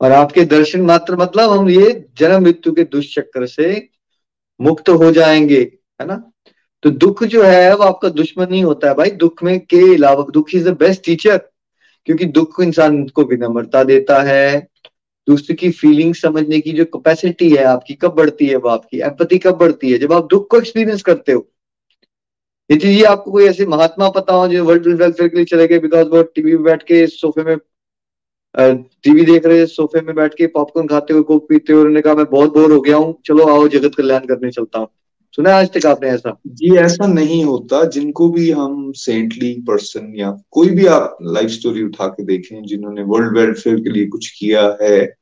और आपके दर्शन मात्र मतलब हम ये जन्म मृत्यु के दुष्चक्र से मुक्त हो जाएँगे, है ना? तो दुख जो है, वो आपका दुश्मन नहीं होता है भाई। दुख में के अलावा दुख इज़ द बेस्ट टीचर क्योंकि दुख इंसान को विनम्रता देता है, दूसरे की फीलिंग समझने की जो कैपेसिटी है आपकी, कब बढ़ती है वो आपकी? एम्पति कब बढ़ती है? जब आप दुख को एक्सपीरियंस करते हो। यदि जी आपको कोई ऐसे महात्मा पता हो जो वर्ल्ड वेलफेयर के लिए चले गए बिकॉज़ वो टीवी में बैठ के सोफे में टीवी देख रहे सोफे में बैठ के पॉपकॉर्न खाते हुए कोक पीते हुए, उन्होंने कहा, मैं बहुत बोर हो गया हूँ। चलो आओ, जगत कल्याण करने चलता हूँ। सुना आज तक आपने ऐसा? जी, ऐसा नहीं होता। जिनको भी हम सेंटली पर्सन या कोई भी आप लाइफ स्टोरी उठा के देखें, जिन्होंने वर्ल्ड वेलफेयर के लिए कुछ किया है,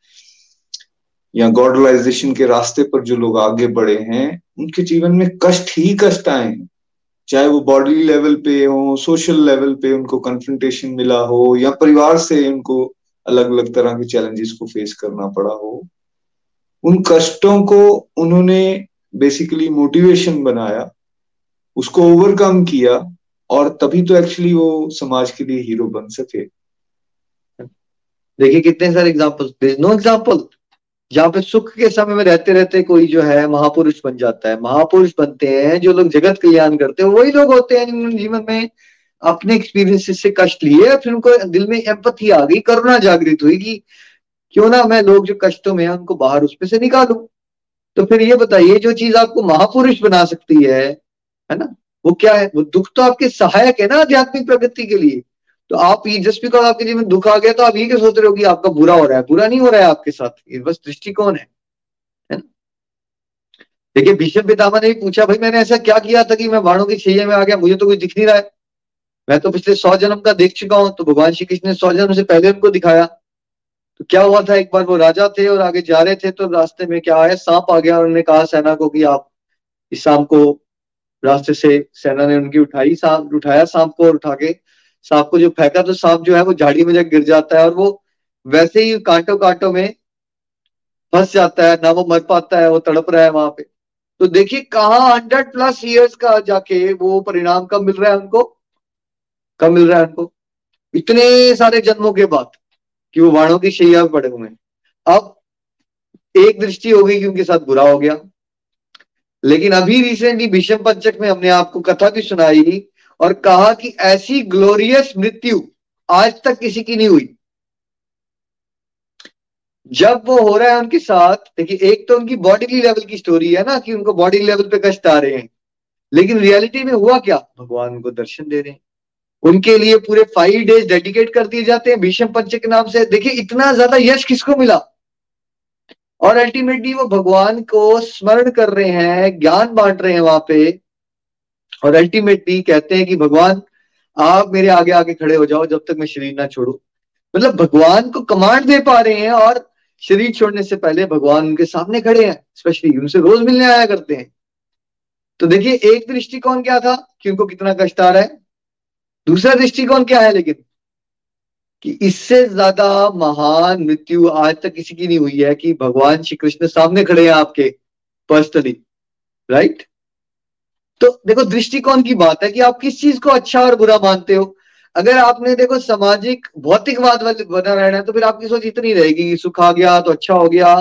या गॉडलाइजेशन के रास्ते पर जो लोग आगे बढ़े हैं, उनके जीवन में कष्ट ही कष्ट आए हैं। चाहे वो बॉडी लेवल पे हो सोशल लेवल पे उनको कन्फ्रंटेशन मिला हो, या परिवार से उनको अलग अलग तरह के चैलेंजेस को फेस करना पड़ा हो, उन कष्टों को उन्होंने बेसिकली मोटिवेशन बनाया, उसको ओवरकम किया, और तभी तो एक्चुअली वो समाज के लिए हीरो बन सके। देखिए कितने सारे एग्ज़ाम्पल नो एग्ज़ाम्पल जहाँ पे सुख के समय में रहते रहते कोई जो है महापुरुष बन जाता है। महापुरुष बनते हैं, जो लोग जगत कल्याण करते हैं, वही लोग होते हैं जिन्होंने जीवन में अपने एक्सपीरियंस से कष्ट लिए, फिर उनको दिल में एम्पथी आ गई, करुणा जागृत हुई कि क्यों ना मैं लोग जो कष्टों में है, उनको बाहर उसमें से निकालू। तो फिर ये बताइए, जो चीज़ आपको महापुरुष बना सकती है है ना? वो क्या है? वो दुख तो आपके सहायक है ना आध्यात्मिक प्रगति के लिए। तो आप ये जस्ट बिकॉज़ आपके जीवन दुख आ गया तो आप ये क्या सोच रहे हो कि आपका बुरा हो रहा है? बुरा नहीं हो रहा है आपके साथ, ये बस दृष्टिकोण है देखिए, भीष्म पितामह ने भी पूछा, भाई, मैंने ऐसा क्या किया था कि मैं बाणों की छैया में आ गया? मुझे तो कुछ दिख नहीं रहा है। मैं तो पिछले सौ जन्म का देख चुका हूँ तो भगवान श्री कृष्ण ने सौ जन्म से पहले उनको दिखाया। तो क्या हुआ था? एक बार वो राजा थे और आगे जा रहे थे तो रास्ते में क्या आया? सांप आ गया और उन्होंने कहा सेना को कि आप इस सांप को रास्ते से, सेना ने उनकी उठाई सांप, उठाया सांप को और उठा के, सांप को जो फेंका तो सांप जो है वो झाड़ी में जब गिर जाता है और वो वैसे ही कांटो कांटो में फंस जाता है, ना वो मर पाता है, वो तड़प रहा है वहाँ पे। तो देखिए कहा हंड्रेड प्लस ईयर्स का जाके वो परिणाम कब मिल रहा है उनको? कब मिल रहा है उनको? इतने सारे जन्मों के बाद। कि वो वाणों की शैया में पड़े हुए हैं। अब एक दृष्टि हो गई कि उनके साथ बुरा हो गया। लेकिन अभी रिसेंटली भीष्म पंचक में हमने आपको कथा भी सुनाई और कहा कि ऐसी ग्लोरियस मृत्यु आज तक किसी की नहीं हुई। जब वो हो रहा है उनके साथ, देखिए, एक तो उनकी बॉडी लेवल की स्टोरी है ना कि उनको बॉडी लेवल पे कष्ट आ रहे हैं। लेकिन रियलिटी में हुआ क्या? भगवान उनको दर्शन दे रहे हैं। उनके लिए पूरे फाइव डेज़ डेडिकेट कर दिए जाते हैं, भीष्म पंच के नाम से। देखिए, इतना ज़्यादा यश किसको मिला? और अल्टीमेटली वो भगवान को स्मरण कर रहे हैं, ज्ञान बांट रहे हैं वहाँ पे। और अल्टीमेटली कहते हैं कि, भगवान, आप मेरे आगे आगे खड़े हो जाओ, जब तक मैं शरीर ना छोड़ू। मतलब भगवान को कमांड दे पा रहे हैं और शरीर छोड़ने से पहले भगवान उनके सामने खड़े हैं स्पेशली उनसे रोज मिलने आया करते हैं। तो देखिए, एक दृष्टिकोण क्या था कि उनको कितना कष्ट आ रहा है? दूसरा दृष्टिकोण क्या है लेकिन? कि इससे ज़्यादा महान मृत्यु आज तक किसी की नहीं हुई है कि भगवान श्री कृष्ण सामने खड़े हैं आपके पर्सनली राइट तो देखो, दृष्टिकोण की बात है कि आप किस चीज़ को अच्छा और बुरा मानते हो? अगर आपने देखो, सामाजिक भौतिकवाद वाले बना रहना है तो फिर आपकी सोच इतनी रहेगी कि सुख आ गया तो अच्छा हो गया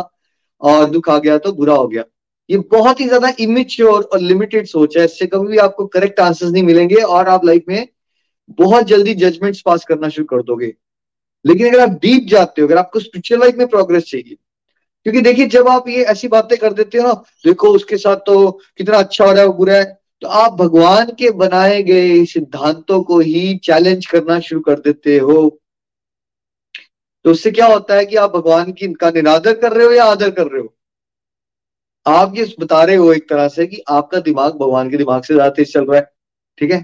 और दुख आ गया तो बुरा हो गया। ये बहुत ही ज़्यादा इमिच्योर और लिमिटेड सोच है, इससे कभी भी आपको करेक्ट आंसर्स नहीं मिलेंगे और आप लाइफ में बहुत जल्दी जजमेंट्स पास करना शुरू कर दोगे। लेकिन अगर आप डीप जाते हो, अगर आपको स्पिरिचुअल लाइफ में प्रोग्रेस चाहिए, क्योंकि देखिए, जब आप ये ऐसी बातें कर देते हो ना, देखो उसके साथ तो कितना अच्छा हो रहा है बुरा है तो आप भगवान के बनाए गए सिद्धांतों को ही चैलेंज करना शुरू कर देते हो। तो उससे क्या होता है कि आप भगवान की का निरादर कर रहे हो या आदर कर रहे हो? आप ये बता रहे हो एक तरह से कि आपका दिमाग भगवान के दिमाग से ज़्यादा तेज चल रहा है, ठीक है?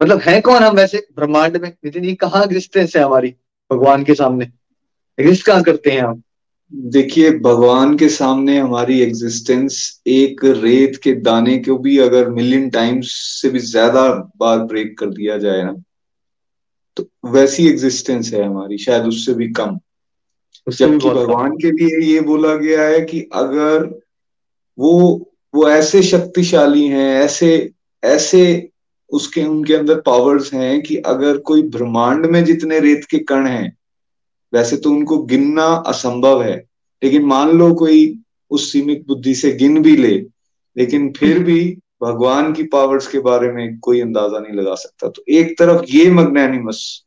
मतलब है कौन हम वैसे ब्रह्मांड में? नितिन जी कहाँ एग्जिस्टेंस है हमारी? भगवान के सामने। एग्जिस्ट कहाँ करते हैं हम? देखिए भगवान के सामने हमारी एग्जिस्टेंस एक रेत के दाने को भी अगर मिलियन टाइम्स से भी ज़्यादा बार ब्रेक कर दिया जाए ना तो वैसी एग्जिस्टेंस है हमारी शायद उससे भी कम। जबकि भगवान के लिए ये बोला गया है कि अगर वो वो ऐसे शक्तिशाली हैं ऐसे ऐसे उसके, उनके अंदर पावर्स हैं कि अगर कोई ब्रह्मांड में जितने रेत के कण हैं, वैसे तो उनको गिनना असंभव है। लेकिन मान लो कोई उस सीमित बुद्धि से गिन भी ले, लेकिन फिर भी भगवान की पावर्स के बारे में कोई अंदाज़ा नहीं लगा सकता। तो एक तरफ़ ये मग्नैनिमस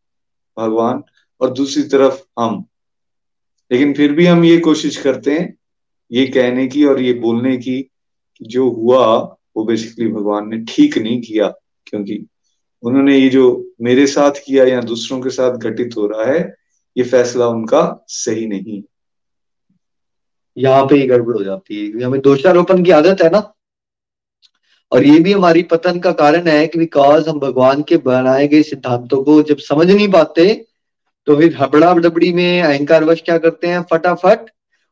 भगवान और दूसरी तरफ़ हम। लेकिन फिर भी हम ये कोशिश करते हैं, ये कहने की और ये बोलने की कि जो हुआ, वो बेसिकली भगवान ने ठीक नहीं किया। क्योंकि उन्होंने ये जो मेरे साथ किया या दूसरों के साथ घटित हो रहा है, ये फैसला उनका सही नहीं। यहाँ पे ही गड़बड़ हो जाती है हमें दोषारोपण की आदत है ना। और ये भी हमारी पतन का कारण है कि बिकॉज़ हम भगवान के बनाए गए सिद्धांतों को जब समझ नहीं पाते तो फिर हबड़ा डबड़ी में अहंकार वश क्या करते हैं? फटाफट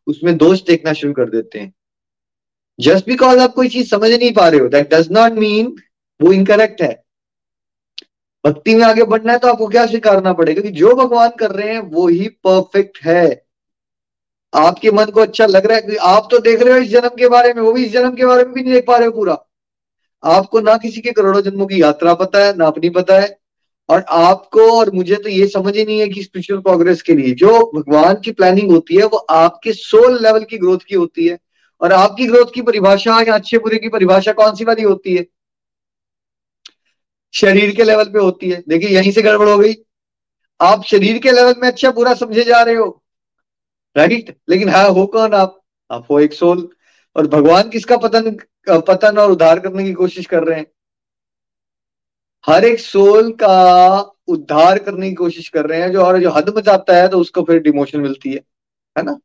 उसमें दोष देखना शुरू कर देते हैं। जस्ट बिकॉज़ आप कोई चीज़ समझ नहीं पा रहे हो दैट डज नॉट मीन वो इनकरेक्ट है। भक्ति में आगे बढ़ना है तो आपको क्या स्वीकारना पड़ेगा? कि जो भगवान कर रहे हैं, वो ही परफेक्ट है। आपके मन को अच्छा लग रहा है कि आप तो देख रहे हो इस जन्म के बारे में, वो भी इस जन्म के बारे में भी नहीं देख पा रहे हो पूरा। आपको ना किसी के करोड़ों जन्मों की यात्रा पता है, ना अपनी पता है। और आपको और मुझे तो ये समझ ही नहीं है कि स्पिरिचुअल प्रोग्रेस के लिए जो भगवान की प्लानिंग होती है, वो आपके सोल लेवल की ग्रोथ की होती है। और आपकी ग्रोथ की परिभाषा या अच्छे बुरे की परिभाषा कौन सी वाली होती है? शरीर के लेवल पे होती है। देखिए, यहीं से गड़बड़ हो गई। आप शरीर के लेवल में अच्छा बुरा समझे जा रहे हो। राइट लेकिन हाँ हो कौन आप? आप हो एक सोल। और भगवान किसका पतन पतन और उद्धार करने की कोशिश कर रहे हैं? हर एक सोल का उद्धार करने की कोशिश कर रहे हैं। जो और जो हद में जाता है तो उसको फिर डिमोशन मिलती है। है ना?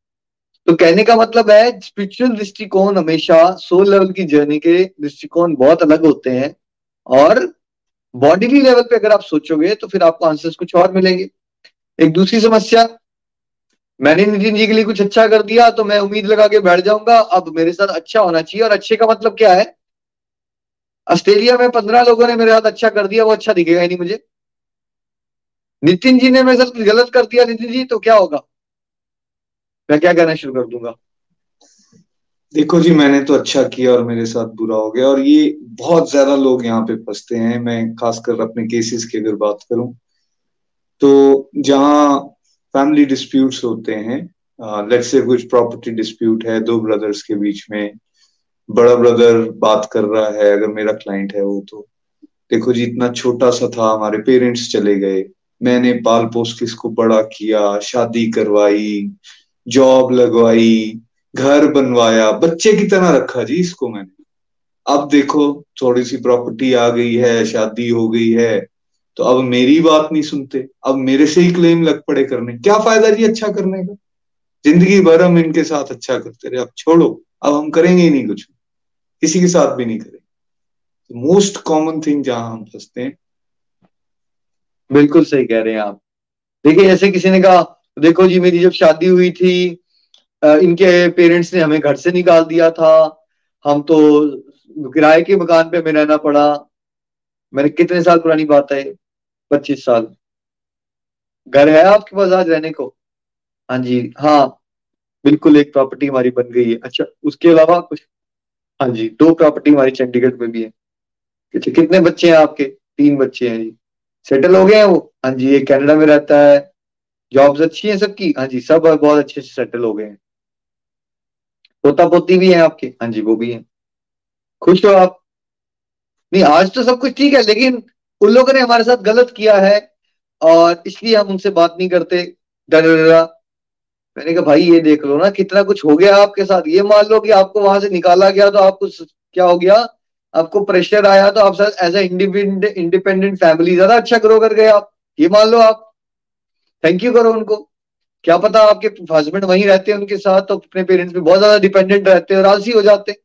तो कहने का मतलब है स्पिरिचुअल दृष्टिकोण हमेशा सोल लेवल की जर्नी के दृष्टिकोण बहुत अलग होते हैं। और बॉडीली लेवल पे अगर आप सोचोगे तो फिर आपको आंसर्स कुछ और मिलेंगे। एक दूसरी समस्या, मैंने नितिन जी के लिए कुछ अच्छा कर दिया तो मैं उम्मीद लगा के बैठ जाऊँगा। अब मेरे साथ अच्छा होना चाहिए, और अच्छे का मतलब क्या है? ऑस्ट्रेलिया में पंद्रह लोगों ने मेरे साथ अच्छा कर दिया, वो अच्छा दिखेगा ही नहीं मुझे। नितिन जी ने मेरे साथ गलत कर दिया, नितिन जी तो क्या होगा? मैं क्या कहना शुरू कर दूँगा? देखो जी, मैंने तो अच्छा किया और मेरे साथ बुरा हो गया और ये बहुत ज़्यादा लोग यहाँ पे फंसते हैं। मैं खासकर अपने केसेस की अगर बात करूँ तो जहाँ फैमिली डिस्प्यूट्स होते हैं लेट्स से कुछ प्रॉपर्टी डिस्प्यूट है, दो ब्रदर्स के बीच में, बड़ा ब्रदर बात कर रहा है, अगर मेरा क्लाइंट है वो तो। देखो जी, इतना छोटा सा था, हमारे पेरेंट्स चले गए। मैंने पाल पोस के इसको बड़ा किया, शादी करवाई जॉब लगवाई घर बनवाया, बच्चे की तरह रखा जी इसको मैंने। अब देखो, थोड़ी सी प्रॉपर्टी आ गई है, शादी हो गई है तो अब मेरी बात नहीं सुनते। अब मेरे से ही क्लेम लग पड़े करने। क्या फ़ायदा जी अच्छा करने का? ज़िंदगी भर हम इनके साथ अच्छा करते रहे। अब छोड़ो, अब हम करेंगे ही नहीं कुछ। किसी के साथ भी नहीं करेंगे। मोस्ट कॉमन थिंग जहाँ हम फंसते हैं। बिल्कुल सही कह रहे हैं आप। देखिए, जैसे किसी ने कहा, देखो जी, मेरी जब शादी हुई थी इनके पेरेंट्स ने हमें घर से निकाल दिया था। हम तो किराए के मकान पे हमें रहना पड़ा। मैंने कितने साल पुरानी बात है? पच्चीस साल। घर है आपके पास आज रहने को? हाँ जी। हाँ बिल्कुल एक प्रॉपर्टी हमारी बन गई है। अच्छा उसके अलावा कुछ? हाँ जी, दो प्रॉपर्टी हमारी चंडीगढ़ में भी है। अच्छा कितने बच्चे हैं आपके? तीन बच्चे हैं जी। सेटल हो गए हैं वो? हाँ जी, ये कनाडा में रहता है। जॉब्स अच्छी है सबकी? हाँ जी, सब बहुत अच्छे से सेटल हो गए हैं। पोता पोती भी है आपके? हाँ जी, वो भी है। खुश हो आप। नहीं, आज तो सब कुछ ठीक है, लेकिन उन लोगों ने हमारे साथ गलत किया है और इसलिए हम उनसे बात नहीं करते। डर मैंने कहा, भाई, ये देख लो ना, कितना कुछ हो गया आपके साथ। ये मान लो कि आपको वहाँ से निकाला गया तो आपको क्या हो गया? आपको प्रेशर आया तो आप sir as a independent family ज़्यादा अच्छा ग्रो कर गए आप। ये मान लो आप। थैंक यू करो उनको। क्या पता आपके हस्बैंड वहीं रहते हैं उनके साथ तो अपने पेरेंट्स पे बहुत ज़्यादा डिपेंडेंट रहते हैं और आलसी हो जाते हैं।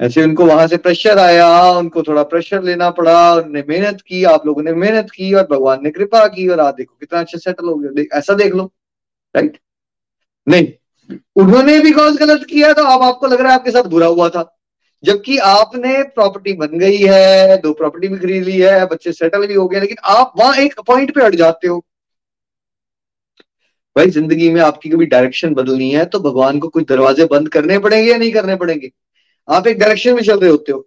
ऐसे उनको वहाँ से प्रेशर आया, उनको थोड़ा प्रेशर लेना पड़ा उन्होंने मेहनत की, आप लोगों ने मेहनत की और भगवान ने कृपा की और आप देखो कितना अच्छा सेटल हो गया। ऐसा देख लो राइट नहीं, उन्होंने भी कॉज गलत किया तो अब आपको लग रहा है आपके साथ बुरा हुआ था। जबकि आपने प्रॉपर्टी बन गई है, दो प्रॉपर्टी भी खरीद ली है, बच्चे सेटल भी हो गए, लेकिन आप वहाँ एक पॉइंट पे अट जाते हो। भाई ज़िंदगी में आपकी कभी डायरेक्शन बदलनी है तो भगवान को कुछ दरवाजे बंद करने पड़ेंगे या नहीं करने पड़ेंगे? आप एक डायरेक्शन में चल रहे होते हो।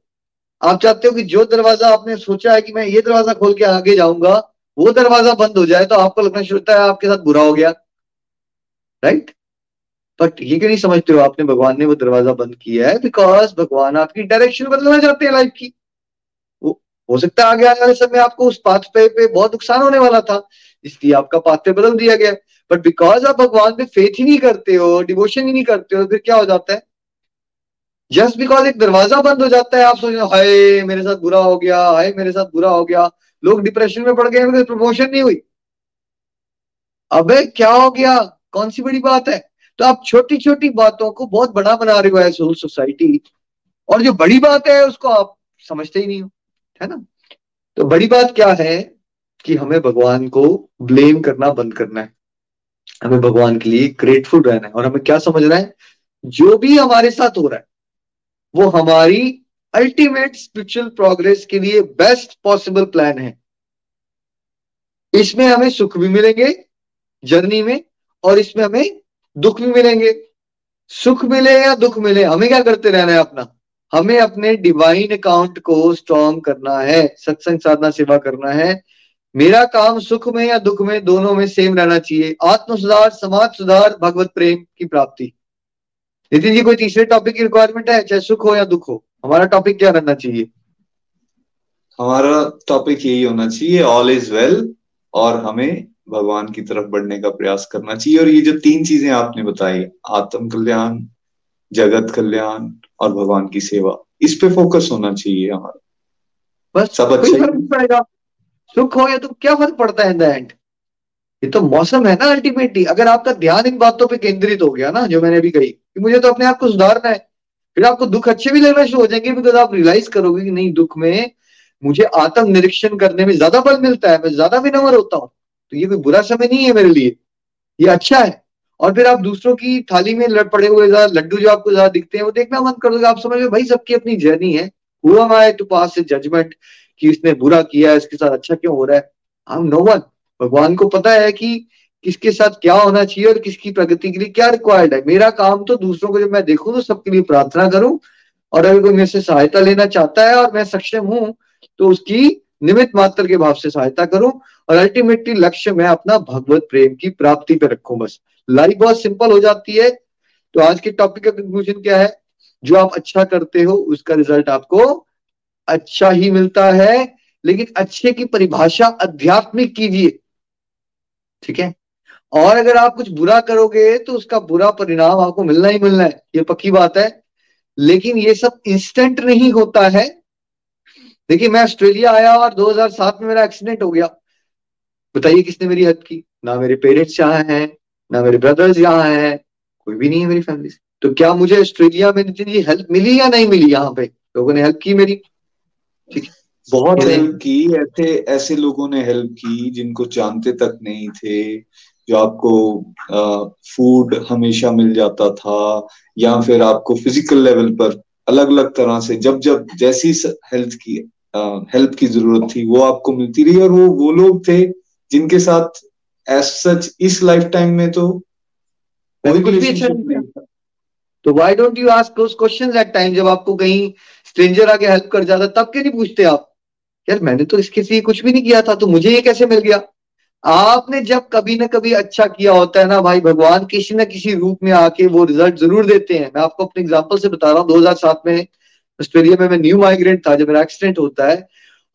आप चाहते हो कि जो दरवाज़ा आपने सोचा है कि मैं ये दरवाज़ा खोल के आगे जाऊँगा वो दरवाज़ा बंद हो जाए तो आपको लगना शुरू होता है आपके साथ बुरा हो गया। राइट बट ये क्यों नहीं समझते हो आपने भगवान ने वो दरवाज़ा बंद किया है? बिकॉज़ भगवान आपकी डायरेक्शन बदलना चाहते हैं लाइफ की। हो सकता है आगे आने वाले समय आपको उस पाथ पे, पे बहुत नुकसान होने वाला था इसलिए आपका पाथ पे बदल दिया गया। बट बिकॉज़ आप भगवान पे फेथ ही नहीं करते हो डिवोशन ही नहीं करते हो, फिर क्या हो जाता है? जस्ट बिकॉज़ एक दरवाज़ा बंद हो जाता है, आप सोच हाय, मेरे साथ बुरा हो गया, हाय, मेरे साथ बुरा हो गया। लोग डिप्रेशन में पड़ गए तो प्रमोशन नहीं हुई। अबे, क्या हो गया? कौन सी बड़ी बात है? तो आप छोटी छोटी बातों को बहुत बड़ा बना रहे हो एज होल सोसाइटी और जो बड़ी बात है, उसको आप समझते ही नहीं हो, है ना? तो बड़ी बात क्या है कि हमें भगवान को ब्लेम करना बंद करना है। हमें भगवान के लिए ग्रेटफुल रहना है। और हमें क्या समझना है? जो भी हमारे साथ हो रहा है, वो हमारी अल्टीमेट स्पिरिचुअल प्रोग्रेस के लिए बेस्ट पॉसिबल प्लान है। इसमें हमें सुख भी मिलेंगे जर्नी में, और इसमें हमें दुख भी मिलेंगे। सुख मिले या दुख मिले, हमें क्या करते रहना है अपना? हमें अपने डिवाइन अकाउंट को स्ट्रॉन्ग करना है, सत्संग साधना सेवा करना है। मेरा काम सुख में या दुख में दोनों में सेम रहना चाहिए। आत्म सुधार समाज सुधार भगवत प्रेम की प्राप्ति। नितिन जी कोई तीसरे टॉपिक की रिक्वायरमेंट है? चाहे सुख हो या दुख हो हमारा टॉपिक क्या रहना चाहिए? हमारा टॉपिक यही होना चाहिए ऑल इज़ वेल और हमें भगवान की तरफ़ बढ़ने का प्रयास करना चाहिए। और ये जो तीन चीज़ें आपने बताई आत्म कल्याण जगत कल्याण और भगवान की सेवा इस पे फोकस होना चाहिए हमारा। बस सब अच्छा पड़ेगा। सुख हो या तो क्या फ़र्क पड़ता है इन द एंड ये तो मौसम है ना अल्टीमेटली अगर आपका ध्यान इन बातों पे केंद्रित हो गया ना, जो मैंने अभी कही, कि मुझे तो अपने आप को सुधारना है, फिर आपको दुख अच्छे भी लगना शुरू हो जाएँगे बिकॉज़ आप रियलाइज़ करोगे कि नहीं, दुख में मुझे आत्म निरीक्षण करने में ज़्यादा बल मिलता है, मैं ज़्यादा विनम्र होता हूँ। तो ये कोई बुरा समय नहीं है मेरे लिए। ये अच्छा है। और फिर आप दूसरों की थाली में लड़ पड़े हुए लड्डू जो आपको ज़्यादा दिखते हैं, वो देखना मन कर दोगे। आप समझ में भाई सबकी अपनी जर्नी है। हुआ माए टू पास जजमेंट कि इसने बुरा किया है, इसके साथ अच्छा क्यों हो रहा है? हम नो वन भगवान को पता है कि किसके साथ क्या होना चाहिए और किसकी प्रगति के लिए क्या रिक्वायर्ड है। मेरा काम तो दूसरों को जब मैं देखूँ तो सबके लिए प्रार्थना करूँ और अगर कोई मेरे से सहायता लेना चाहता है और मैं सक्षम हूँ तो उसकी निमित मात्र के भाव से सहायता करूँ और अल्टीमेटली लक्ष्य मैं अपना भगवत प्रेम की प्राप्ति पे रखूँ बस। लाइफ बहुत सिंपल हो जाती है। तो आज के टॉपिक का कंक्लूजन क्या है? जो आप अच्छा करते हो, उसका रिज़ल्ट आपको अच्छा ही मिलता है, लेकिन अच्छे की परिभाषा आध्यात्मिक कीजिए। ठीक है? और अगर आप कुछ बुरा करोगे तो उसका बुरा परिणाम आपको मिलना ही मिलना है, ये पक्की बात है। लेकिन ये सब इंस्टेंट नहीं होता है। देखिए, मैं ऑस्ट्रेलिया आया और 2007 में मेरा एक्सीडेंट हो गया। बताइए, किसने मेरी हेल्प की? ना मेरे पेरेंट्स यहाँ हैं, ना मेरे ब्रदर्स यहाँ हैं, कोई भी नहीं है मेरी फैमिली से। तो क्या मुझे ऑस्ट्रेलिया में नितिन जी हेल्प मिली या नहीं मिली यहाँ पे? लोगों ने हेल्प की मेरी। ठीक बहुत हेल्प की ऐसे ऐसे लोगों ने हेल्प की जिनको जानते तक नहीं थे जो आपको फ़ूड हमेशा मिल जाता था या फिर आपको फ़िज़िकल लेवल पर अलग अलग तरह से जब जब जैसी हेल्थ की हेल्प की ज़रूरत थी वो आपको मिलती रही और वो वो लोग थे जिनके साथ एज सच इस लाइफ टाइम में तो कुछ भी तो why don't you ask those questions at time जब आपको कहीं स्ट्रेंजर आके हेल्प कर जाता, तब क्यों नहीं पूछते आप? यार, मैंने तो इसके लिए कुछ भी नहीं किया था तो मुझे ये कैसे मिल गया? आपने जब कभी ना कभी अच्छा किया होता है ना भाई, भगवान किसी न किसी रूप में आके वो रिज़ल्ट ज़रूर देते हैं। मैं आपको अपने एग्ज़ाम्पल से बता रहा हूँ 2007 में ऑस्ट्रेलिया में मैं न्यू माइग्रेंट था, जब मेरा एक्सीडेंट होता है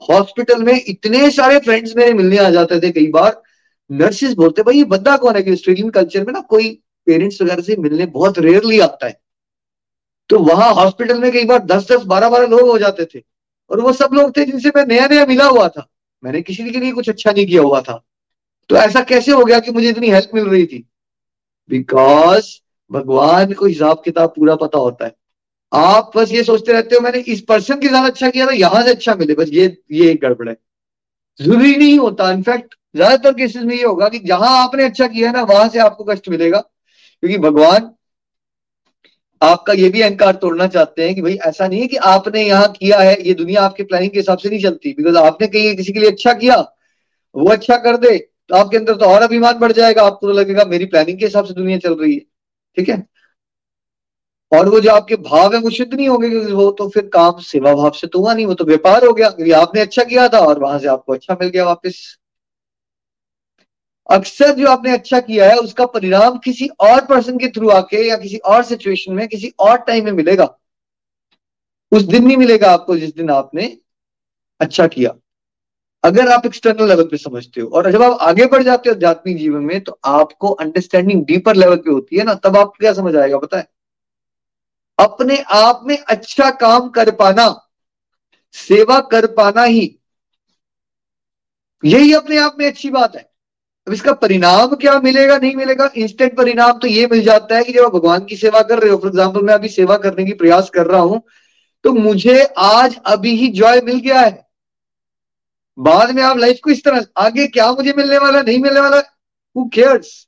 हॉस्पिटल में इतने सारे फ्रेंड्स मेरे मिलने आ जाते थे कई बार। नर्सिस बोलते, भाई, ये बंदा कौन है कि ऑस्ट्रेलियन कल्चर में ना कोई पेरेंट्स वगैरह से मिलने बहुत रेयरली आता है? तो वहाँ हॉस्पिटल में कई बार दस दस, बारह बारह लोग हो जाते थे। और वो सब लोग थे जिनसे मैं नया नया मिला हुआ था। मैंने किसी के लिए कुछ अच्छा नहीं किया हुआ था। तो ऐसा कैसे हो गया कि मुझे इतनी हेल्प मिल रही थी? बिकॉज़ भगवान को हिसाब किताब पूरा पता होता है। आप बस ये सोचते रहते हो, मैंने इस पर्सन के साथ अच्छा किया तो यहाँ से अच्छा मिले, बस ये ये एक गड़बड़ है। ज़रूरी नहीं होता। इनफैक्ट ज़्यादातर केसेस में ये होगा कि जहाँ आपने अच्छा किया है ना, वहाँ से आपको कष्ट मिलेगा। क्योंकि भगवान आपका ये भी अहंकार तोड़ना चाहते हैं कि भाई ऐसा नहीं है कि आपने यहाँ किया है, ये दुनिया आपके प्लानिंग के हिसाब से नहीं चलती। बिकॉज़ आपने कहीं किसी के लिए अच्छा किया, वो अच्छा कर दे तो आपके अंदर तो और अभिमान बढ़ जाएगा। आपको तो लगेगा, मेरी प्लानिंग के हिसाब से दुनिया चल रही है। ठीक है? और वो जो आपके भाव है, वो शुद्ध नहीं होंगे, क्योंकि वो तो फिर काम सेवा भाव से तो हुआ नहीं, वो तो व्यापार हो गया। क्योंकि आपने अच्छा किया था और वहाँ से आपको अच्छा मिल गया वापस। अक्सर जो आपने अच्छा किया है, उसका परिणाम किसी और पर्सन के थ्रू आके या किसी और सिचुएशन में, किसी और टाइम में मिलेगा। उस दिन नहीं मिलेगा आपको जिस दिन आपने अच्छा किया। अगर आप एक्सटर्नल लेवल पे समझते हो, और जब आप आगे बढ़ जाते हो आध्यात्मिक जीवन में तो आपको अंडरस्टैंडिंग डीपर लेवल पे होती है ना, तब आपको क्या समझ आएगा, पता है? अपने आप में अच्छा काम कर पाना, सेवा कर पाना ही। यही अपने आप में अच्छी बात है। अब इसका परिणाम क्या मिलेगा, नहीं मिलेगा? इंस्टेंट परिणाम तो ये मिल जाता है कि जब आप भगवान की सेवा कर रहे हो फॉर एग्ज़ाम्पल मैं अभी सेवा करने की प्रयास कर रहा हूँ तो मुझे आज अभी ही जॉय मिल गया है। बाद में आप लाइफ को इस तरह, आगे क्या मुझे मिलने वाला, नहीं मिलने वाला? Who cares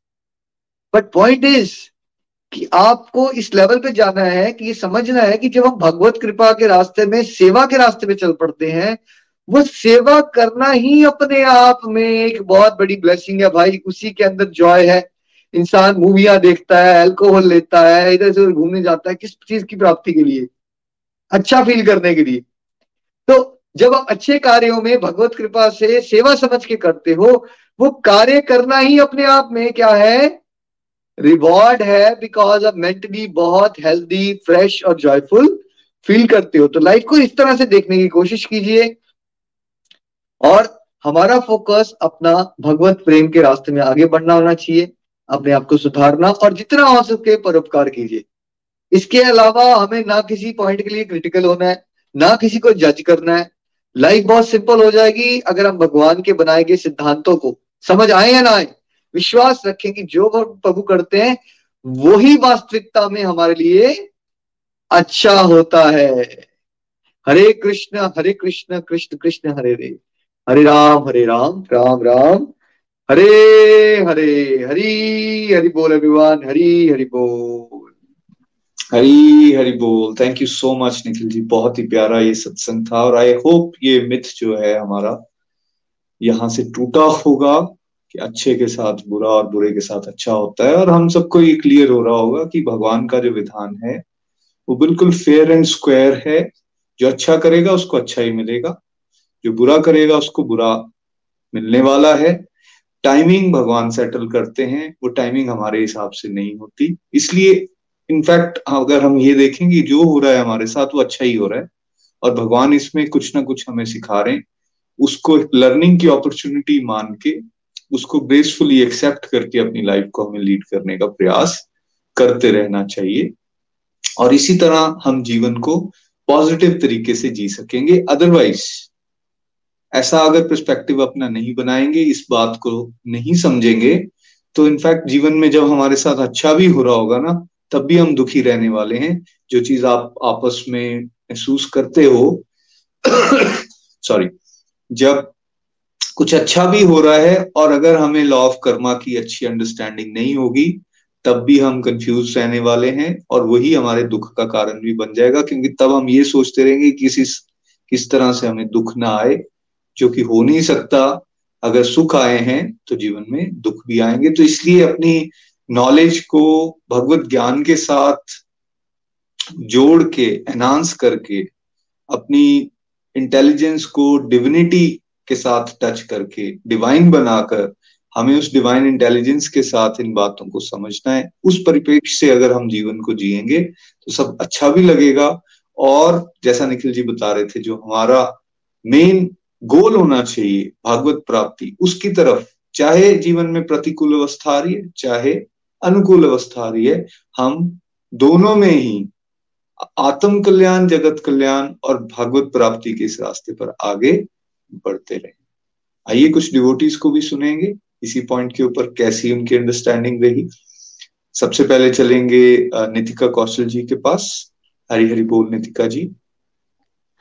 but point is कि आपको इस लेवल पे जाना है कि ये समझना है कि जब हम भगवत कृपा के रास्ते में, सेवा के रास्ते में चल पड़ते हैं वो सेवा करना ही अपने आप में एक बहुत बड़ी ब्लेसिंग है भाई। उसी के अंदर जॉय है। इंसान मूवियाँ देखता है अल्कोहल लेता है, इधर से उधर घूमने जाता है, किस चीज़ की प्राप्ति के लिए? अच्छा फील करने के लिए। तो जब आप अच्छे कार्यों में भगवत कृपा से सेवा समझ के करते हो, वो कार्य करना ही अपने आप में क्या है? रिवॉर्ड है बिकॉज़ आप मेंटली बहुत हेल्दी फ्रेश और जॉयफुल फील करते हो। तो लाइफ को इस तरह से देखने की कोशिश कीजिए। और हमारा फोकस अपना भगवत प्रेम के रास्ते में आगे बढ़ना होना चाहिए, अपने आप को सुधारना और जितना हो सके परोपकार कीजिए। इसके अलावा हमें ना किसी पॉइंट के लिए क्रिटिकल होना है, ना किसी को जज करना है। लाइफ बहुत सिंपल हो जाएगी अगर हम भगवान के बनाए गए सिद्धांतों को समझ आए या ना आए। विश्वास रखें कि जो प्रभु करते हैं, वही वास्तविकता में हमारे लिए अच्छा होता है। हरे कृष्ण हरे कृष्ण कृष्ण कृष्ण, हरे हरे। हरे राम हरे राम राम राम। हरे हरे, हरी, हरि बोल अभिमान हरी, हरि बोल। हरी, हरि बोल। Thank you so much Nikhil ji. बहुत ही प्यारा ये सत्संग था और आई होप ये मिथ जो है हमारा यहाँ से टूटा होगा कि अच्छे के साथ बुरा और बुरे के साथ अच्छा होता है और हम सबको ये क्लियर हो रहा होगा कि भगवान का जो विधान है, वो बिल्कुल फेयर एंड स्क्वायर है। जो अच्छा करेगा, उसको अच्छा ही मिलेगा। जो बुरा करेगा, उसको बुरा मिलने वाला है। टाइमिंग भगवान सेटल करते हैं, वो टाइमिंग हमारे हिसाब से नहीं होती। इसलिए इनफैक्ट अगर हम ये देखेंगे जो हो रहा है हमारे साथ, वो अच्छा ही हो रहा है। और भगवान इसमें कुछ ना कुछ हमें सिखा रहे हैं। उसको लर्निंग की अपॉर्चुनिटी मान के, उसको ग्रेसफुली एक्सेप्ट करके अपनी लाइफ को हमें लीड करने का प्रयास करते रहना चाहिए। और इसी तरह हम जीवन को पॉजिटिव तरीके से जी सकेंगे। अदरवाइज़ ऐसा अगर परस्पेक्टिव अपना नहीं बनाएँगे, इस बात को नहीं समझेंगे तो इनफैक्ट जीवन में जब हमारे साथ अच्छा भी हो रहा होगा ना, तब भी हम दुखी रहने वाले हैं। जो चीज़ आप आपस में महसूस करते हो [COUGHS] सॉरी जब कुछ अच्छा भी हो रहा है और अगर हमें लॉ ऑफ़ कर्मा की अच्छी अंडरस्टैंडिंग नहीं होगी, तब भी हम कंफ्यूज रहने वाले हैं और वही हमारे दुख का कारण भी बन जाएगा, क्योंकि तब हम ये सोचते रहेंगे कि किसी, किस तरह से हमें दुख ना आए। जो कि हो नहीं सकता, अगर सुख आए हैं तो जीवन में दुख भी आएँगे। तो इसलिए अपनी नॉलेज को भगवत ज्ञान के साथ जोड़ के एनहांस करके, अपनी इंटेलिजेंस को डिविनिटी के साथ टच करके डिवाइन बनाकर, हमें उस डिवाइन इंटेलिजेंस के साथ इन बातों को समझना है। उस परिप्रेक्ष्य से अगर हम जीवन को जिएँगे तो सब अच्छा भी लगेगा। और जैसा निखिल जी बता रहे थे, जो हमारा मेन गोल होना चाहिए, भागवत प्राप्ति। उसकी तरफ़, चाहे जीवन में प्रतिकूल अवस्था आ रही है, चाहे अनुकूल अवस्था आ रही है, हम दोनों में ही आत्म कल्याण, जगत कल्याण और भागवत प्राप्ति के इस रास्ते पर आगे बढ़ते रहे। आइए कुछ डिवोटीज को भी सुनेंगे। इसी पॉइंट के ऊपर कैसी उनकी अंडरस्टैंडिंग रही। सबसे पहले चलेंगे नितिका कौशल जी के पास। हरी हरी बोल, नितिका जी।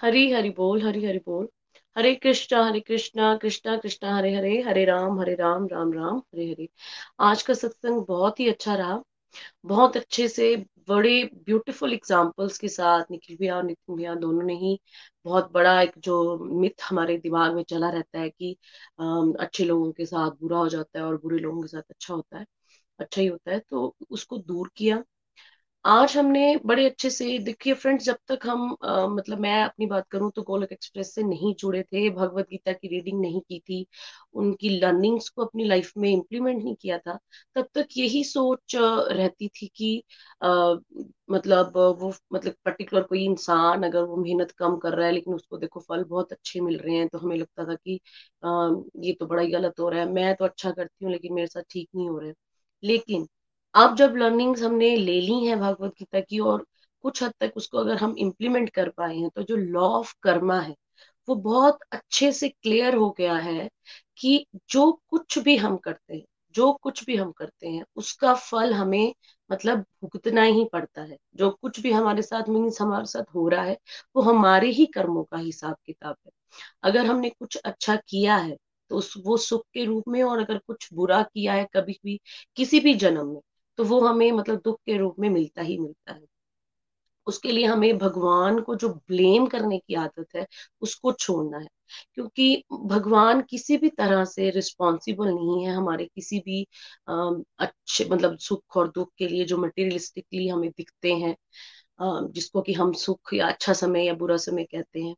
हरी हरी बोल, हरी हरी बोल। हरे कृष्णा हरे कृष्णा कृष्णा कृष्णा, हरे हरे हरे राम हरे राम राम राम, हरे हरे। आज का सत्संग बहुत ही अच्छा रहा। बहुत अच्छे से बड़े ब्यूटीफुल एग्जाम्पल्स के साथ निखिल भैया और नितिन भैया दोनों ने ही बहुत बड़ा एक जो मिथ हमारे दिमाग में चला रहता है कि अच्छे लोगों के साथ बुरा हो जाता है और बुरे लोगों के साथ अच्छा होता है अच्छा ही होता है। तो उसको दूर किया। आज हमने बड़े अच्छे से देखिए फ्रेंड्स जब तक हम आ, मतलब मैं अपनी बात करूँ तो गोलक एक्सप्रेस से नहीं जुड़े थे भगवत गीता की रीडिंग नहीं की थी उनकी लर्निंग्स को अपनी लाइफ में इम्प्लीमेंट नहीं किया था तब तक यही सोच रहती थी कि आ, मतलब वो मतलब पर्टिकुलर कोई इंसान अगर वो मेहनत कम कर रहा है लेकिन उसको देखो फल बहुत अच्छे मिल रहे हैं तो हमें लगता था कि आ, ये तो बड़ा ही गलत हो रहा है मैं तो अच्छा करती हूँ लेकिन मेरे साथ ठीक नहीं हो रहा है। लेकिन अब जब लर्निंग्स हमने ले ली हैं भगवत गीता की और कुछ हद तक उसको अगर हम इम्प्लीमेंट कर पाए हैं तो जो लॉ ऑफ़ कर्मा है, वो बहुत अच्छे से क्लियर हो गया है कि जो कुछ भी हम करते हैं, जो कुछ भी हम करते हैं, उसका फल हमें मतलब भुगतना ही पड़ता है। जो कुछ भी हमारे साथ मीन्स हमारे साथ हो रहा है, वो हमारे ही कर्मों का हिसाब किताब है। अगर हमने कुछ अच्छा किया है तो उस, वो सुख के रूप में और अगर कुछ बुरा किया है कभी भी, किसी भी जन्म में तो वो हमें मतलब दुख के रूप में मिलता ही मिलता है। उसके लिए हमें भगवान को जो ब्लेम करने की आदत है, उसको छोड़ना है। क्योंकि भगवान किसी भी तरह से रिस्पॉन्सिबल नहीं है हमारे किसी भी अच्छे मतलब सुख और दुख के लिए जो मटेरियलिस्टिकली हमें दिखते हैं जिसको कि हम सुख या अच्छा समय या बुरा समय कहते हैं।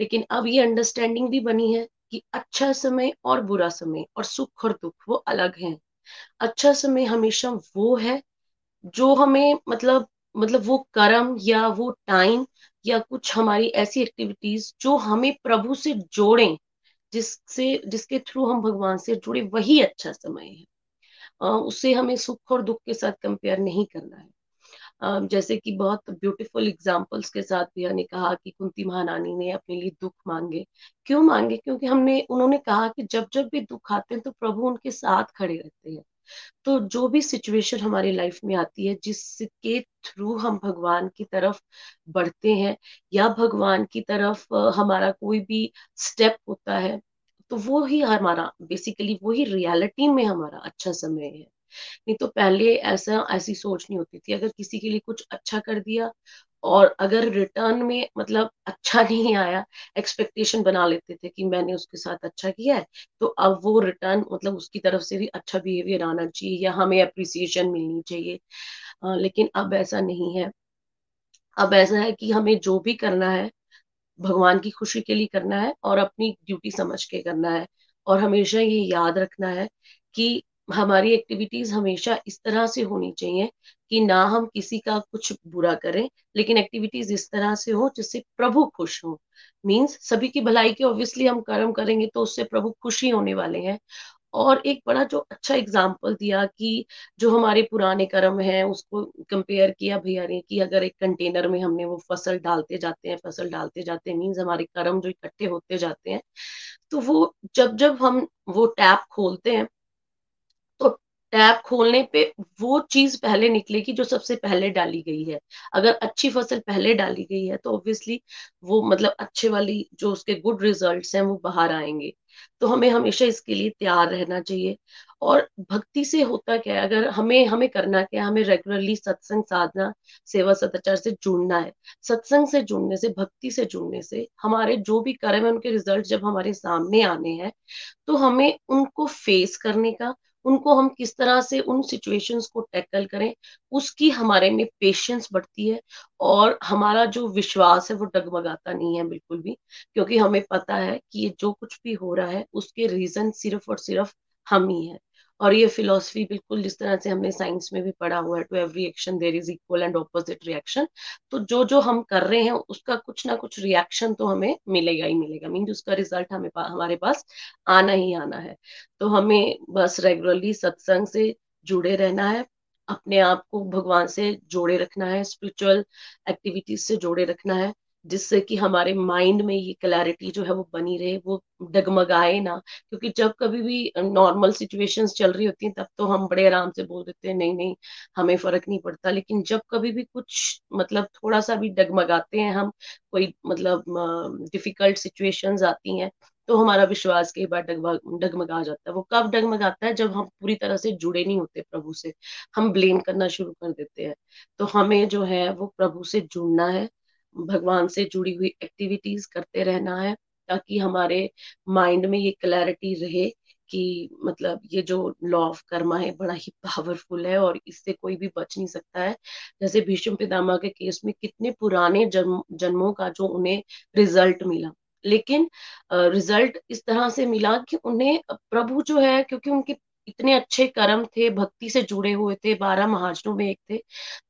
लेकिन अब ये अंडरस्टैंडिंग भी बनी है कि अच्छा समय और बुरा समय और सुख और दुख वो अलग हैं। अच्छा समय हमेशा वो है जो हमें मतलब मतलब वो कर्म या वो टाइम या कुछ हमारी ऐसी एक्टिविटीज़ जो हमें प्रभु से जोड़े, जिससे, जिसके थ्रू हम भगवान से जुड़े, वही अच्छा समय है। उससे हमें सुख और दुख के साथ कंपेयर नहीं करना है। जैसे कि बहुत ब्यूटीफुल एग्जाम्पल्स के साथ भी ने कहा कि कुंती महारानी ने अपने लिए दुख मांगे। क्यों मांगे? क्योंकि हमने, उन्होंने कहा कि जब जब भी दुख आते हैं तो प्रभु उनके साथ खड़े रहते हैं। तो जो भी सिचुएशन हमारी लाइफ में आती है, जिसके थ्रू हम भगवान की तरफ़ बढ़ते हैं या भगवान की तरफ़ हमारा कोई भी स्टेप होता है तो वो ही हमारा बेसिकली वो ही रियलिटी में हमारा अच्छा समय है। नहीं तो पहले ऐसा ऐसी सोच नहीं होती थी। अगर किसी के लिए कुछ अच्छा कर दिया और अगर रिटर्न में मतलब अच्छा [LAUGHS] नहीं आया एक्सपेक्टेशन बना लेते थे कि मैंने उसके साथ अच्छा किया है तो अब वो रिटर्न मतलब उसकी तरफ़ से भी अच्छा बिहेवियर आना चाहिए या हमें अप्रिसिएशन मिलनी चाहिए। आ, लेकिन अब ऐसा नहीं है। अब ऐसा है कि हमें जो भी करना है भगवान की खुशी के लिए करना है और अपनी ड्यूटी समझ के करना है। और हमेशा ये याद रखना है कि हमारी एक्टिविटीज़ हमेशा इस तरह से होनी चाहिए कि ना हम किसी का कुछ बुरा करें, लेकिन एक्टिविटीज़ इस तरह से हो जिससे प्रभु खुश हो। मीन्स सभी की भलाई के ऑब्वियसली हम कर्म करेंगे तो उससे प्रभु खुशी होने वाले हैं। और एक बड़ा जो अच्छा एग्ज़ाम्पल दिया कि जो हमारे पुराने कर्म है, उसको कंपेयर किया भैया ने कि अगर एक कंटेनर में हमने वो फ़सल डालते जाते हैं, फ़सल डालते जाते हैं मीन्स हमारे कर्म जो इकट्ठे होते जाते हैं तो वो जब जब हम वो टैप खोलते हैं टैप खोलने पे वो चीज़ पहले निकलेगी जो सबसे पहले डाली गई है। अगर अच्छी फ़सल पहले डाली गई है तो ऑब्वियसली वो मतलब अच्छे वाली जो उसके गुड रिजल्ट्स हैं, वो बाहर आएँगे। तो हमें हमेशा इसके लिए तैयार रहना चाहिए। और भक्ति से होता क्या है, अगर हमें हमें करना क्या है, हमें रेगुलरली सत्संग साधना, सेवा सदाचार से जुड़ना है। सत्संग से जुड़ने से, भक्ति से जुड़ने से हमारे जो भी कर्म है, उनके रिज़ल्ट जब हमारे सामने आने हैं तो हमें उनको फेस करने का उनको हम किस तरह से उन सिचुएशंस को टैकल करें, उसकी हमारे में पेशेंस बढ़ती है और हमारा जो विश्वास है वो डगमगाता नहीं है बिल्कुल भी, क्योंकि हमें पता है कि ये जो कुछ भी हो रहा है, उसके रीजन सिर्फ़ और सिर्फ़ हम ही है। और ये फिलोसफी बिल्कुल जिस तरह से हमने साइंस में भी पढ़ा हुआ है to every action there is equal and opposite reaction तो जो जो हम कर रहे हैं उसका कुछ ना कुछ रिएक्शन तो हमें मिलेगा ही मिलेगा। मीन उसका रिज़ल्ट हमें पा, हमारे पास आना ही आना है। तो हमें बस रेगुलरली सत्संग से जुड़े रहना है अपने आप को भगवान से जोड़े रखना है स्पिरिचुअल एक्टिविटीज़ से जोड़े रखना है जिससे कि हमारे माइंड में ये क्लैरिटी जो है वो बनी रहे, वो डगमगाए ना। क्योंकि जब कभी भी नॉर्मल सिचुएशंस चल रही होती हैं, तब तो हम बड़े आराम से बोल देते हैं, नहीं नहीं, हमें फ़र्क नहीं पड़ता। लेकिन जब कभी भी कुछ मतलब थोड़ा सा भी डगमगाते हैं हम, कोई मतलब डिफ़िकल्ट सिचुएशंस आती हैं तो हमारा विश्वास कई बार डगमगा जाता है। वो कब डगमगाता है? जब हम पूरी तरह से जुड़े नहीं होते प्रभु से। हम ब्लेम करना शुरू कर देते हैं। तो हमें जो है वो प्रभु से जुड़ना है। भगवान से जुड़ी हुई एक्टिविटीज़ करते रहना है, ताकि हमारे माइंड में ये क्लैरिटी रहे कि मतलब ये जो लॉ ऑफ़ कर्मा है, बड़ा ही पावरफुल है और इससे कोई भी बच नहीं सकता है। जैसे भीष्म पितामा के केस में कितने पुराने जन्म, जन्मों का जो उन्हें रिज़ल्ट मिला। लेकिन रिज़ल्ट इस तरह से मिला कि उन्हें प्रभु जो है, क्योंकि उनके इतने अच्छे कर्म थे, भक्ति से जुड़े हुए थे, बारह महाजनों में एक थे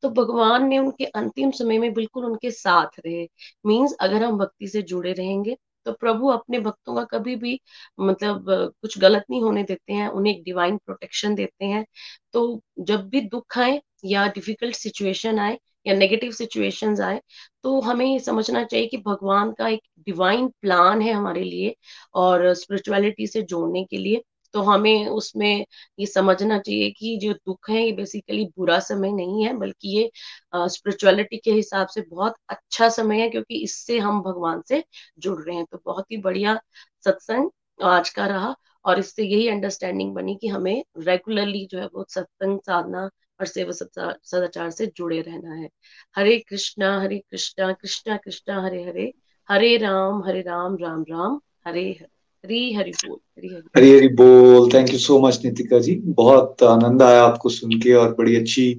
तो भगवान ने उनके अंतिम समय में बिल्कुल उनके साथ रहे। मीन्स अगर हम भक्ति से जुड़े रहेंगे तो प्रभु अपने भक्तों का कभी भी मतलब कुछ गलत नहीं होने देते हैं, उन्हें एक डिवाइन प्रोटेक्शन देते हैं। तो जब भी दुख आए या डिफ़िकल्ट सिचुएशन आए या नेगेटिव सिचुएशंस आए तो हमें ये समझना चाहिए कि भगवान का एक डिवाइन प्लान है हमारे लिए और स्पिरिचुअलिटी से जोड़ने के लिए। तो हमें उसमें ये समझना चाहिए कि जो दुख है, ये बेसिकली बुरा समय नहीं है, बल्कि ये स्पिरिचुअलिटी के हिसाब से बहुत अच्छा समय है, क्योंकि इससे हम भगवान से जुड़ रहे हैं। तो बहुत ही बढ़िया सत्संग आज का रहा और इससे यही अंडरस्टैंडिंग बनी कि हमें रेगुलरली जो है वो सत्संग साधना और सेवा सदाचार से जुड़े रहना है। हरे कृष्णा हरे कृष्णा कृष्णा कृष्णा, हरे हरे हरे राम हरे राम राम राम, हरे हरे। हरी हरी बोल। Thank you so much Nitika ji. बहुत आनंद आया आपको सुन के और बड़ी अच्छी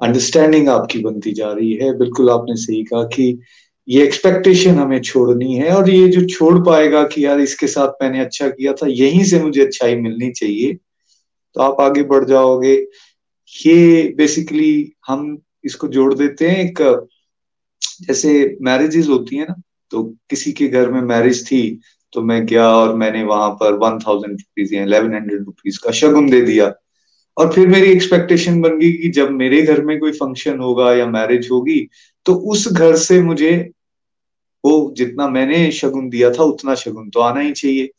अंडरस्टैंडिंग आपकी बनती जा रही है। बिल्कुल आपने सही कहा कि ये एक्सपेक्टेशन हमें छोड़नी है और ये जो छोड़ पाएगा कि यार इसके साथ मैंने अच्छा किया था, यहीं से मुझे अच्छाई मिलनी चाहिए। तो आप आगे बढ़ जाओगे। ये बेसिकली हम इसको जोड़ देते हैं। एक, जैसे मैरिजेस होती है ना तो किसी के घर में मैरिज थी तो मैं गया और मैंने वहाँ पर वन थाउज़ेंड रुपीज़ या इलेवन हंड्रेड रुपीज़ का शगुन दे दिया। और फिर मेरी एक्सपेक्टेशन बन गई कि जब मेरे घर में कोई फ़ंक्शन होगा या मैरिज होगी तो उस घर से मुझे वो जितना मैंने शगुन दिया था, उतना शगुन तो आना ही चाहिए।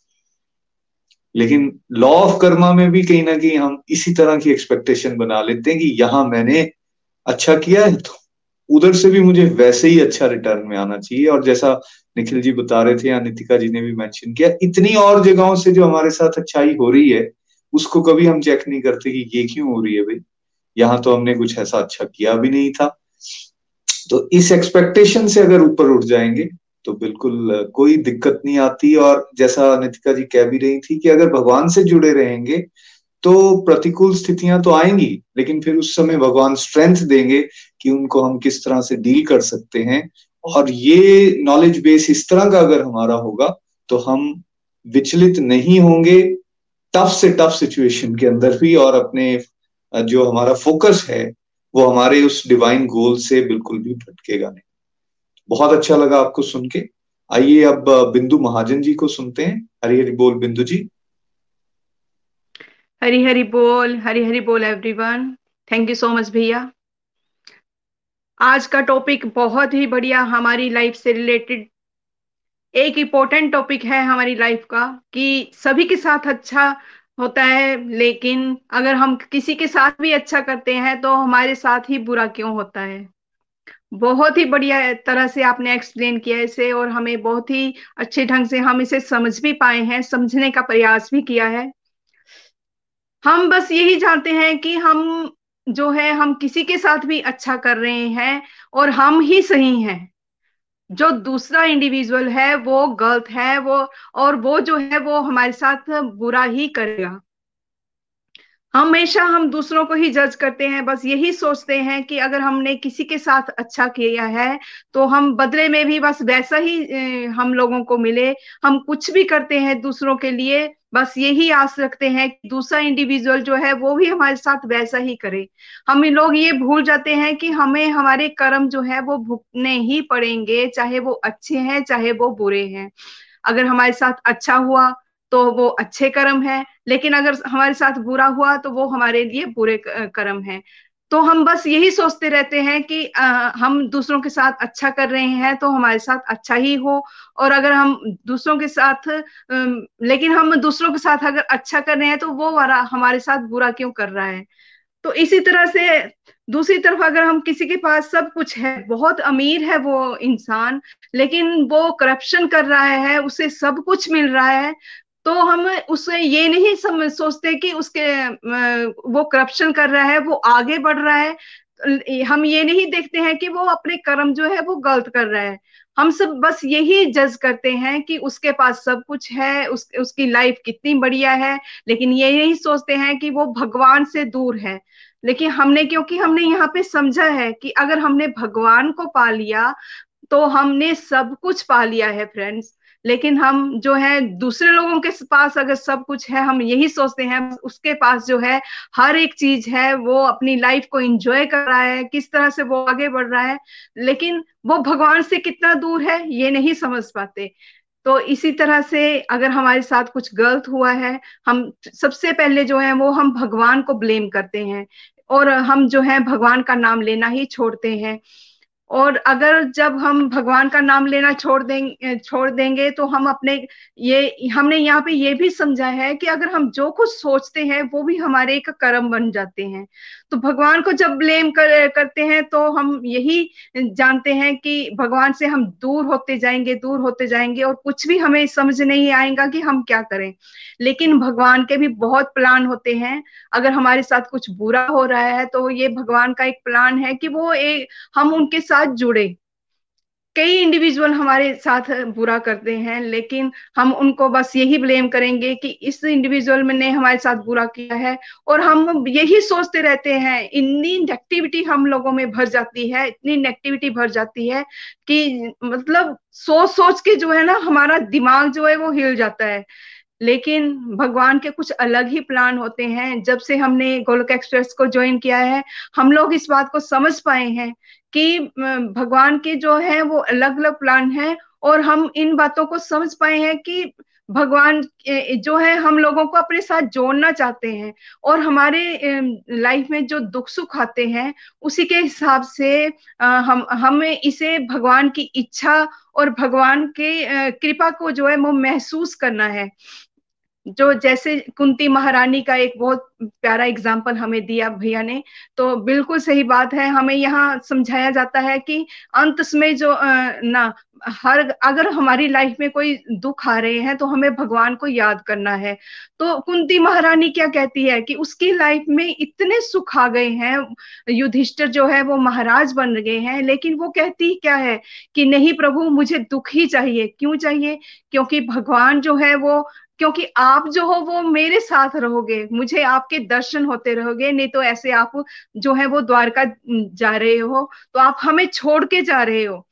लेकिन लॉ ऑफ़ कर्मा में भी कहीं ना कहीं हम इसी तरह की एक्सपेक्टेशन बना लेते हैं कि यहाँ मैंने अच्छा किया है तो उधर से भी मुझे वैसे ही अच्छा रिटर्न में आना चाहिए। और जैसा निखिल जी बता रहे थे या नितिका जी ने भी मेंशन किया, इतनी और जगहों से जो हमारे साथ अच्छाई हो रही है, उसको कभी हम चेक नहीं करते कि ये क्यों हो रही है भाई। यहाँ तो हमने कुछ ऐसा अच्छा किया भी नहीं था। तो इस एक्सपेक्टेशन से अगर ऊपर उठ जाएँगे तो बिल्कुल कोई दिक्कत नहीं आती। और जैसा नितिका जी कह भी रही थी कि अगर भगवान से जुड़े रहेंगे तो प्रतिकूल स्थितियाँ तो आएँगी, लेकिन फिर उस समय भगवान स्ट्रेंथ देंगे कि उनको हम किस तरह से डील कर सकते हैं। और ये नॉलेज बेस इस तरह का अगर हमारा होगा तो हम विचलित नहीं होंगे टफ से टफ सिचुएशन के अंदर भी और अपने जो हमारा फोकस है, वो हमारे उस डिवाइन गोल से बिल्कुल भी भटकेगा नहीं। बहुत अच्छा लगा आपको सुन के। आइए अब बिंदु महाजन जी को सुनते हैं। हरी हरी बोल बिंदु जी। हरी हरी बोल, हरी हरी बोल everyone thank you so much भैया। आज का टॉपिक बहुत ही बढ़िया हमारी लाइफ से रिलेटेड एक इम्पोर्टेंट टॉपिक है हमारी लाइफ का, कि सभी के साथ अच्छा होता है, लेकिन अगर हम किसी के साथ भी अच्छा करते हैं तो हमारे साथ ही बुरा क्यों होता है? बहुत ही बढ़िया तरह से आपने एक्सप्लेन किया इसे, और हमें बहुत ही अच्छे ढंग से हम इसे समझ भी पाए हैं, समझने का प्रयास भी किया है। हम बस यही जानते हैं कि हम जो है हम किसी के साथ भी अच्छा कर रहे हैं और हम ही सही हैं। जो दूसरा इंडिविजुअल है, वो गलत है, वो और वो जो है वो हमारे साथ बुरा ही करेगा। हमेशा हम दूसरों को ही जज करते हैं, बस यही सोचते हैं कि अगर हमने किसी के साथ अच्छा किया है तो हम बदले में भी बस वैसा ही हम लोगों को मिले। हम कुछ भी करते हैं दूसरों के लिए, बस यही आस रखते हैं कि दूसरा इंडिविजुअल जो है, वो भी हमारे साथ वैसा ही करे। हम लोग ये भूल जाते हैं कि हमें हमारे कर्म जो है, वो भुगतने ही पड़ेंगे, चाहे वो अच्छे हैं, चाहे वो बुरे हैं। अगर हमारे साथ अच्छा हुआ तो वो अच्छे कर्म है लेकिन अगर हमारे साथ बुरा हुआ तो वो हमारे लिए बुरे कर्म है। तो हम बस यही सोचते रहते हैं कि आ, हम दूसरों के साथ अच्छा कर रहे हैं तो हमारे साथ अच्छा ही हो और अगर हम दूसरों के साथ लेकिन हम दूसरों के साथ अगर अच्छा कर रहे हैं तो वो वाला हमारे साथ बुरा क्यों कर रहा है? तो इसी तरह से दूसरी तरफ़ अगर हम किसी के पास सब कुछ है बहुत अमीर है वो इंसान लेकिन वो करप्शन कर रहा है उसे सब कुछ मिल रहा है तो हम उससे ये नहीं समझ सोचते कि उसके वो करप्शन कर रहा है वो आगे बढ़ रहा है। हम ये नहीं देखते हैं कि वो अपने कर्म जो है वो गलत कर रहा है। हम सब बस यही जज करते हैं कि उसके पास सब कुछ है उस, उसकी लाइफ कितनी बढ़िया है लेकिन ये नहीं सोचते हैं कि वो भगवान से दूर है। लेकिन हमने क्योंकि हमने यहाँ पे समझा है कि अगर हमने भगवान को पा लिया तो हमने सब कुछ पा लिया है फ्रेंड्स लेकिन हम जो है दूसरे लोगों के पास अगर सब कुछ है, हम यही सोचते हैं, उसके पास जो है हर एक चीज़ है, वो अपनी लाइफ को एंजॉय कर रहा है, किस तरह से वो आगे बढ़ रहा है, लेकिन वो भगवान से कितना दूर है, ये नहीं समझ पाते। तो इसी तरह से अगर हमारे साथ कुछ गलत हुआ है, हम सबसे पहले जो है वो हम भगवान को ब्लेम करते हैं, और हम जो है भगवान का नाम लेना ही छोड़ते हैं। और अगर जब हम भगवान का नाम लेना छोड़ देंगे छोड़ देंगे तो हम अपने ये, हमने यहाँ पे ये भी समझा है कि अगर हम जो कुछ सोचते हैं, वो भी हमारे एक कर्म बन जाते हैं। तो भगवान को जब ब्लेम कर, करते हैं तो हम यही जानते हैं कि भगवान से हम दूर होते जाएँगे दूर होते जाएँगे और कुछ भी हमें समझ नहीं आएगा कि हम क्या करें। लेकिन भगवान के भी बहुत प्लान होते हैं। अगर हमारे साथ कुछ बुरा हो रहा है तो ये भगवान का एक प्लान है कि वो एक हम उनके साथ जुड़े। कई इंडिविजुअल हमारे साथ बुरा करते हैं, लेकिन हम उनको बस यही ब्लेम करेंगे कि इस इंडिविजुअल ने हमारे साथ बुरा किया है। और हम यही सोचते रहते हैं, इतनी नेगेटिविटी हम लोगों में भर जाती है, इतनी नेगेटिविटी भर जाती है कि मतलब सोच सोच के जो है ना, हमारा दिमाग जो है वो हिल जाता है। लेकिन भगवान के कुछ अलग ही प्लान होते हैं। जब से हमने गोलक एक्सप्रेस को ज्वाइन किया है, हम लोग इस बात को समझ पाए हैं कि भगवान के जो है वो अलग अलग प्लान है और हम इन बातों को समझ पाए हैं कि भगवान जो है हम लोगों को अपने साथ जोड़ना चाहते हैं और हमारे लाइफ में जो दुख सुख आते हैं, उसी के हिसाब से हम, हमें इसे भगवान की इच्छा और भगवान के कृपा को जो है वो महसूस करना है। जो जैसे कुंती महारानी का एक बहुत प्यारा एग्ज़ाम्पल हमें दिया भैया ने तो बिल्कुल सही बात है। हमें यहाँ समझाया जाता है कि अंत में जो ना, हर, अगर हमारी लाइफ में कोई दुख आ रहे हैं तो हमें भगवान को याद करना है। तो कुंती महारानी क्या कहती है कि उसकी लाइफ में इतने सुख आ गए हैं, युधिष्ठिर जो है वो महाराज बन गए हैं, लेकिन वो कहती क्या है कि नहीं प्रभु, मुझे दुख ही चाहिए। क्यों चाहिए? क्योंकि भगवान जो है वो क्योंकि आप जो हो वो मेरे साथ रहोगे, मुझे आपके दर्शन होते रहोगे, नहीं तो ऐसे आप जो है वो द्वारका जा रहे हो तो आप हमें छोड़ के जा रहे हो।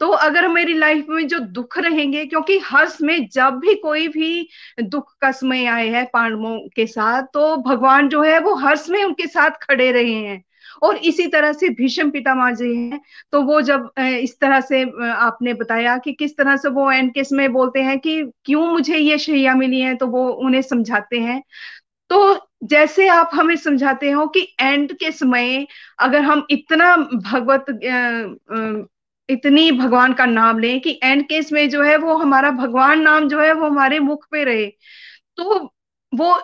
तो अगर मेरी लाइफ में जो दुख रहेंगे, क्योंकि हर में जब भी कोई भी दुख का समय आए है पांडवों के साथ तो भगवान जो है वो हर में उनके साथ खड़े रहे हैं। और इसी तरह से भीष्म पितामह जी हैं। तो वो जब इस तरह से आपने बताया कि किस तरह से वो एंड केस में बोलते हैं कि क्यों मुझे ये शैया मिली है तो वो उन्हें समझाते हैं। तो जैसे आप हमें समझाते हो कि एंड के समय अगर हम इतना भगवत इतनी भगवान का नाम लें कि एंड केस में जो है वो हमारा भगवान नाम जो है वो हमारे मुख पे रहे तो वो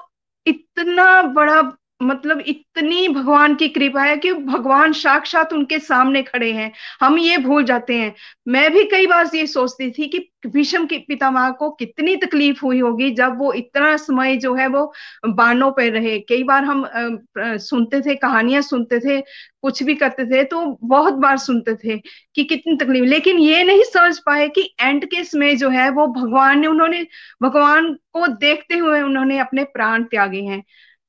इतना बड़ा मतलब इतनी भगवान की कृपा है कि भगवान साक्षात उनके सामने खड़े हैं। हम ये भूल जाते हैं। मैं भी कई बार ये सोचती थी कि भीष्म के पितामह को कितनी तकलीफ़ हुई होगी जब वो इतना समय जो है वो बानों पर रहे। कई बार हम सुनते थे, कहानियाँ सुनते थे, कुछ भी करते थे तो बहुत बार सुनते थे कि कितनी तकलीफ़। लेकिन ये नहीं समझ पाए कि एंड के समय जो है वो भगवान ने उन्होंने, भगवान को देखते हुए उन्होंने अपने प्राण त्यागे हैं।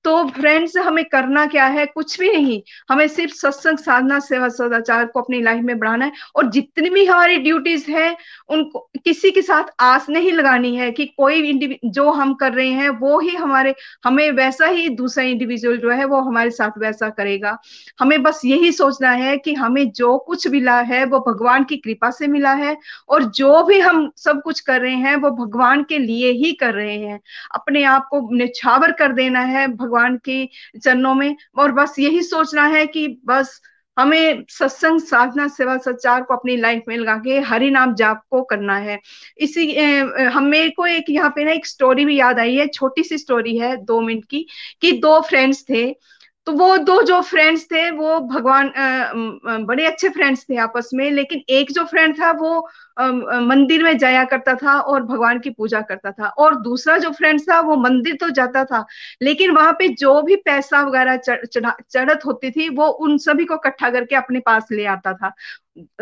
तो फ्रेंड्स हमें करना क्या है? कुछ भी नहीं। हमें सिर्फ़ सत्संग, साधना, सेवा, सदाचार को अपनी लाइफ में बढ़ाना है और जितनी भी हमारी ड्यूटीज़ है, उनको, किसी के साथ आस नहीं लगानी है कि कोई जो हम कर रहे हैं, वो ही हमारे, हमें वैसा ही दूसरा इंडिविजुअल जो है, वो हमारे साथ वैसा करेगा। हमें बस यही सोचना है कि हमें जो कुछ मिला है, वो भगवान की कृपा से मिला है और जो भी हम सब कुछ कर रहे हैं, वो भगवान के लिए ही कर रहे हैं। अपने आप को निछावर कर देना है भगवान के चरणों में, और बस यही सोचना है कि बस हमें सत्संग, साधना, सेवा, सचार को अपनी लाइफ में लगा के हरि नाम जाप को करना है। इसी हमें को एक यहाँ पे ना एक स्टोरी भी याद आई है, छोटी सी स्टोरी है दो मिनट की, कि दो फ्रेंड्स थे तो वो दो जो फ्रेंड्स थे, वो भगवान बड़े अच्छे फ्रेंड्स थे आपस में, लेकिन एक जो फ्रेंड था, वो मंदिर में जाया करता था और भगवान की पूजा करता था। और दूसरा जो फ्रेंड था, वो मंदिर तो जाता था, लेकिन वहाँ पे जो भी पैसा वगैरह चढ़त होती थी, वो उन सभी को इकट्ठा करके अपने पास ले आता था।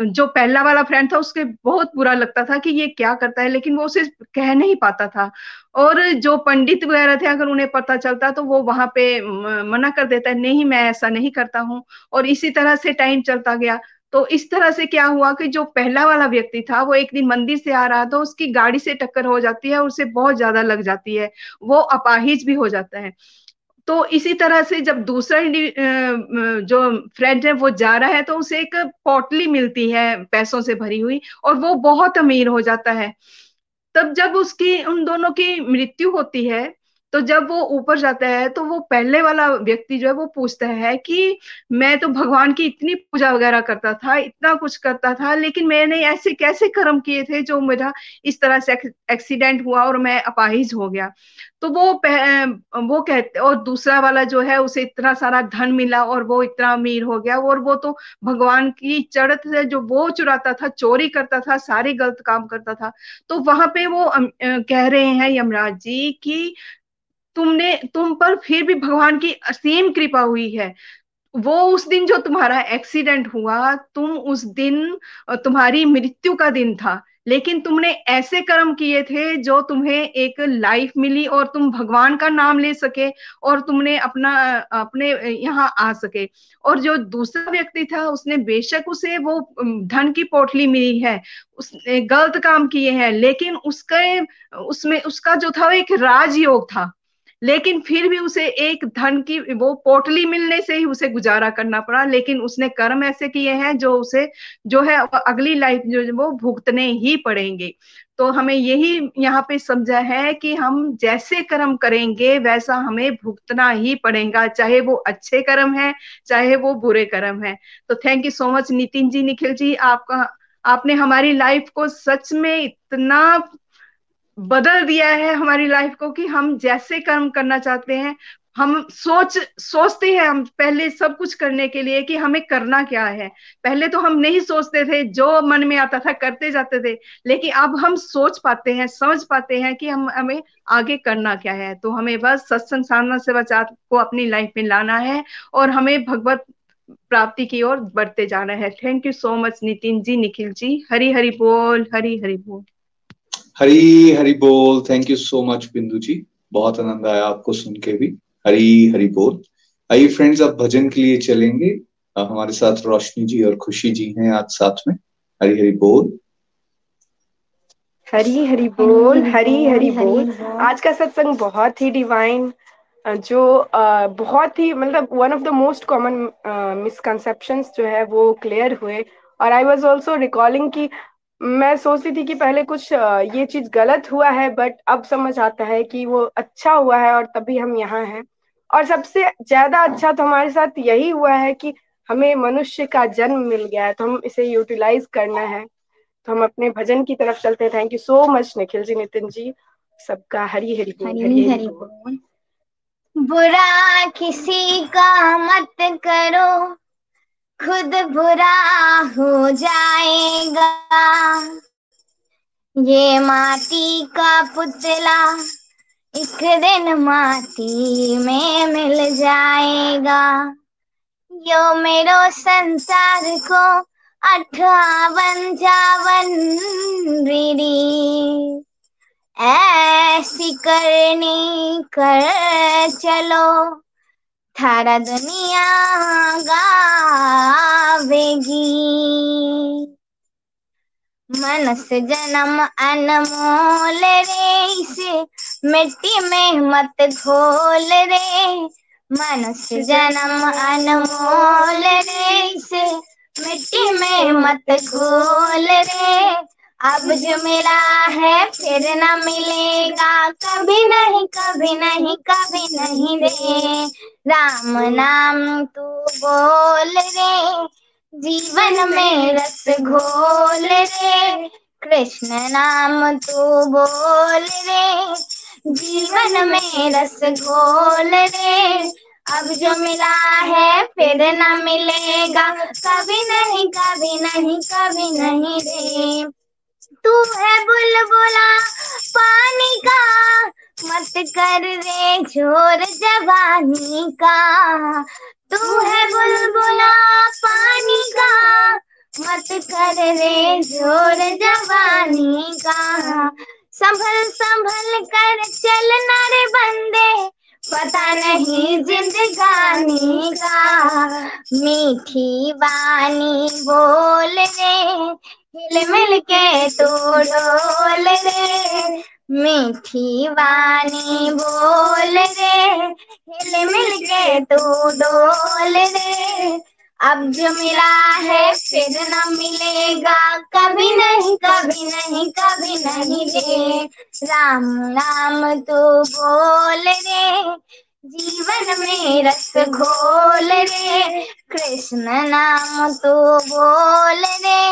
जो पहला वाला फ्रेंड था, उसके बहुत बुरा लगता था कि ये क्या करता है, लेकिन वो उसे कह नहीं पाता था। और जो पंडित वगैरह थे, अगर उन्हें पता चलता तो वो वहाँ पे मना कर देता है, नहीं, मैं ऐसा नहीं करता हूँ। और इसी तरह से टाइम चलता गया। तो इस तरह से क्या हुआ कि जो पहला वाला व्यक्ति था, वो एक दिन मंदिर से आ रहा था, उसकी गाड़ी से टक्कर हो जाती है और उसे बहुत ज़्यादा लग जाती है। वो अपाहिज भी हो जाता है। तो इसी तरह से जब दूसरा जो फ्रेंड है, वो जा रहा है तो उसे एक पोटली मिलती है, पैसों से भरी हुई, और वो बहुत अमीर हो जाता है। तब जब उसकी, उन दोनों की मृत्यु होती है तो जब वो ऊपर जाता है तो वो पहले वाला व्यक्ति जो है, वो पूछता है कि मैं तो भगवान की इतनी पूजा वगैरह करता था, इतना कुछ करता था, लेकिन मैंने ऐसे कैसे कर्म किए थे जो मेरा इस तरह से एक्सीडेंट हुआ और मैं अपाहिज हो गया। तो वो वो कहते और दूसरा वाला जो है, उसे इतना सारा धन मिला और वो इतना अमीर हो गया और वो तो भगवान की चढ़त से जो वो चुराता था, चोरी करता था, सारे गलत काम करता था। तो वहाँ पे वो कह रहे हैं यमराज जी की तुमने, तुम पर फिर भी भगवान की असीम कृपा हुई है। वो उस दिन जो तुम्हारा एक्सीडेंट हुआ, तुम उस दिन तुम्हारी मृत्यु का दिन था। लेकिन तुमने ऐसे कर्म किए थे जो तुम्हें एक लाइफ मिली और तुम भगवान का नाम ले सके और तुमने अपना अपने यहाँ आ सके। और जो दूसरा व्यक्ति था, उसने बेशक उसे वो धन की पोटली मिली है, उसने गलत काम किए हैं, लेकिन उसके, उसमें, उसका जो था वो एक राजयोग था। लेकिन फिर भी उसे एक धन की, वो पोटली मिलने से ही उसे गुजारा करना पड़ा, लेकिन उसने कर्म ऐसे किए हैं जो उसे, जो है अगली लाइफ जो वो भुगतने ही पड़ेंगे। तो हमें यही यहाँ पे समझा है कि हम जैसे कर्म करेंगे, वैसा हमें भुगतना ही पड़ेगा, चाहे वो अच्छे कर्म है, चाहे वो बुरे कर्म है। तो thank you so much Nitin ji, Nikhil ji, आपका, आपने हमारी लाइफ को सच में इतना बदल दिया है हमारी लाइफ को कि हम जैसे कर्म करना चाहते हैं, हम सोच, सोचते हैं हम पहले सब कुछ करने के लिए कि हमें करना क्या है। पहले तो हम नहीं सोचते थे, जो मन में आता था करते जाते थे, लेकिन अब हम सोच पाते हैं, समझ पाते हैं कि हम, हमें आगे करना क्या है। तो हमें बस सत्संग साधना से बचा को अपनी लाइफ में लाना है और हमें भगवत प्राप्ति की ओर बढ़ते जाना है। Thank you so much Nitin ji, Nikhil ji. Hari Hari बोल, हरी हरी बोल। हरी हरी बोल। थैंक यू सो मच बिंदु जी। बहुत आनंद आया आपको सुन के भी। हरी हरी बोल। आइए फ्रेंड्स अब भजन के लिए चलेंगे। हमारे साथ रोशनी जी और खुशी जी हैं आज साथ में। हरी हरी बोल। हरी हरी बोल हरी हरी बोल। आज का सत्संग बहुत ही डिवाइन जो बहुत ही मतलब one of the most common misconceptions जो है वो क्लियर हुए। और आई वाज आल्सो रिकॉलिंग कि मैं सोचती थी कि पहले कुछ ये चीज़ गलत हुआ है बट अब समझ आता है कि वो अच्छा हुआ है और तभी हम यहाँ हैं। और सबसे ज़्यादा अच्छा तो हमारे साथ यही हुआ है कि हमें मनुष्य का जन्म मिल गया है तो हम इसे यूटिलाइज करना है। तो हम अपने भजन की तरफ़ चलते हैं। Thank you so much Nikhil ji Nitin ji. सबका हरी हरी हरी हरी बोल। बुरा किसी का मत करो। खुद बुरा हो जाएगा। ये माटी का पुतला एक दिन माटी में मिल जाएगा। यो मेरो संसार को अठावन जावन रीरी ऐसी करनी कर चलो। थारा दुनिया गावेगी। मनस जन्म अनमोल रे, इसे मिट्टी में मत घोल रे। मनस जन्म अनमोल रे, इसे मिट्टी में मत घोल रे। अब जो मिला है, फिर न मिलेगा। कभी नहीं कभी नहीं कभी नहीं रे। राम नाम तू बोल रे, जीवन में रस घोल रे। कृष्ण नाम तू बोल रे, जीवन में रस घोल रे। अब जो मिला है फिर न मिलेगा, कभी नहीं कभी नहीं कभी नहीं रे। तू है बुलबुला पानी का मत कर रे झोर जवानी का। तू है बुलबुला पानी का। मत कर रे झोर जवानी का। संभल संभल कर चलना रे बंदे। पता नहीं जिंदगानी का। मीठी बानी बोल रे, हिल मिल के तू डोल रे। मीठी वानी बोल रे हिल मिल के तू डोल रे अब जो मिला है फिर न मिलेगा, कभी नहीं कभी नहीं कभी नहीं रे। राम राम तू बोल रे जीवन में रस घोल रे कृष्ण नाम तू बोल रे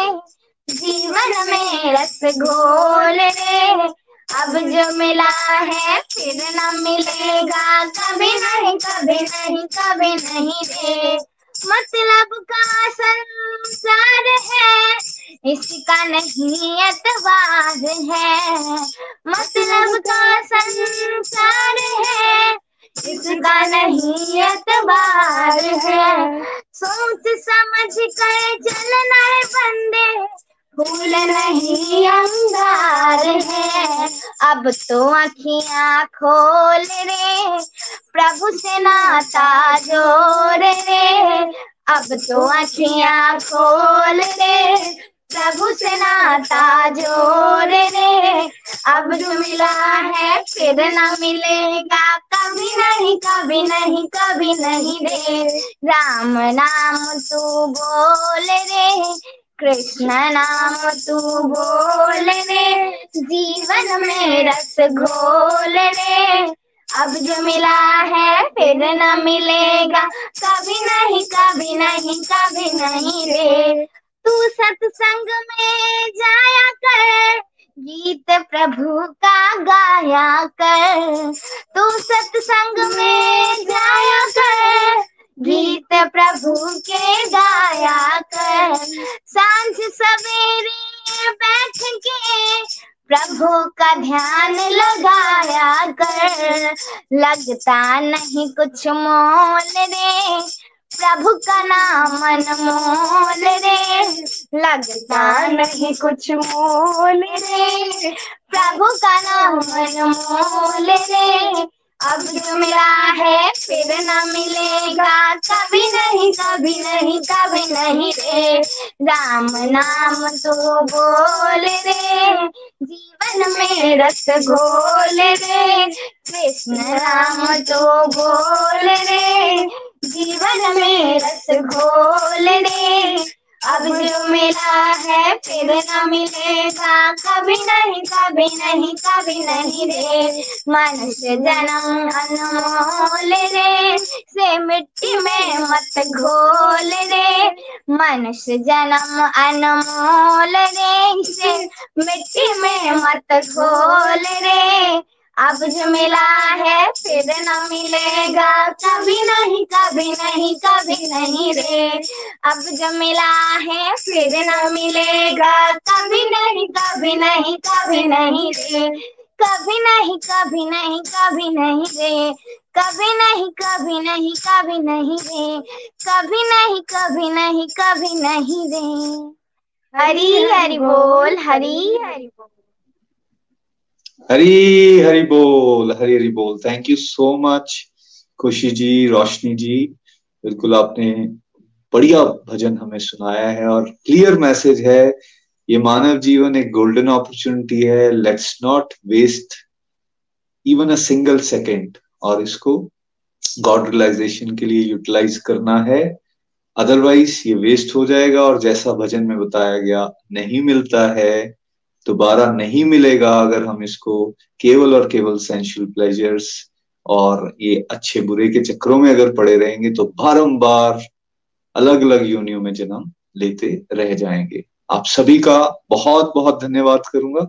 जीवन में रस घोल रे अब जो मिला है फिर न मिलेगा, कभी नहीं कभी नहीं कभी नहीं रे। मतलब का संसार है, इसका नहीं एतबार है। मतलब का संसार है, इसका नहीं एतबार है। सोच समझ कर चलना है बंदे। फूल नहीं अंगार है। अब तो अखियाँ खोल रे, प्रभु से नाता जोड़ रे। अब तो अखियाँ खोल रे, प्रभु से नाता जोड़ रे। अब जो मिला है फिर न मिलेगा, कभी नहीं कभी नहीं कभी नहीं रे। राम नाम तू बोल रे कृष्ण नाम तू बोल रे जीवन में रस घोल रे अब जो मिला है फिर न मिलेगा, कभी नहीं कभी नहीं कभी नहीं रे। तू सत्संग में जाया कर, गीत प्रभु का गाया कर। तू सत्संग में जाया कर गीत प्रभु के गाया कर। साँझ सवेरे बैठ के प्रभु का ध्यान लगाया कर। लगता नहीं कुछ मोल रे, प्रभु का नाम अनमोल रे। लगता नहीं कुछ मोल रे, प्रभु का नाम अनमोल रे। अब जो मिला है, फिर न मिलेगा। कभी नहीं कभी नहीं कभी नहीं रे। राम नाम तो बोल रे। जीवन में रस घोल रे। कृष्ण राम तो बोल रे। जीवन में रस घोल रे। अब जो मिला है, फिर न मिलेगा। कभी नहीं कभी नहीं कभी नहीं रे। मनुष्य जन्म अनमोल रे। से मिट्टी में मत घोल रे। मनुष्य जन्म अनमोल रे। से मिट्टी में मत घोल रे। अब जो मिला है फिर न मिलेगा कभी नहीं कभी नहीं कभी नहीं रे अब जो मिला है फिर न मिलेगा कभी नहीं कभी नहीं कभी नहीं रे कभी नहीं कभी नहीं कभी नहीं रे कभी नहीं कभी नहीं कभी नहीं रे कभी नहीं कभी नहीं कभी नहीं रे हरी हरि बोल हरी हरि हरी हरी बोल, हरी हरी बोल। थैंक यू सो मच खुशी जी, रोशनी जी। बिल्कुल आपने बढ़िया भजन हमें सुनाया है और क्लियर मैसेज है। ये मानव जीवन एक गोल्डन अपॉर्चुनिटी है। Let's not waste even a single second और इसको गॉड रियलाइजेशन के लिए यूटिलाइज करना है। अदरवाइज़ ये वेस्ट हो जाएगा और जैसा भजन में बताया गया, नहीं मिलता है। दोबारा नहीं मिलेगा अगर हम इसको केवल और केवल सेंशुअल प्लेजर्स और ये अच्छे बुरे के चक्रों में अगर पड़े रहेंगे तो बारंबार अलग अलग योनियों में जन्म लेते रह जाएँगे। आप सभी का बहुत बहुत धन्यवाद करूँगा।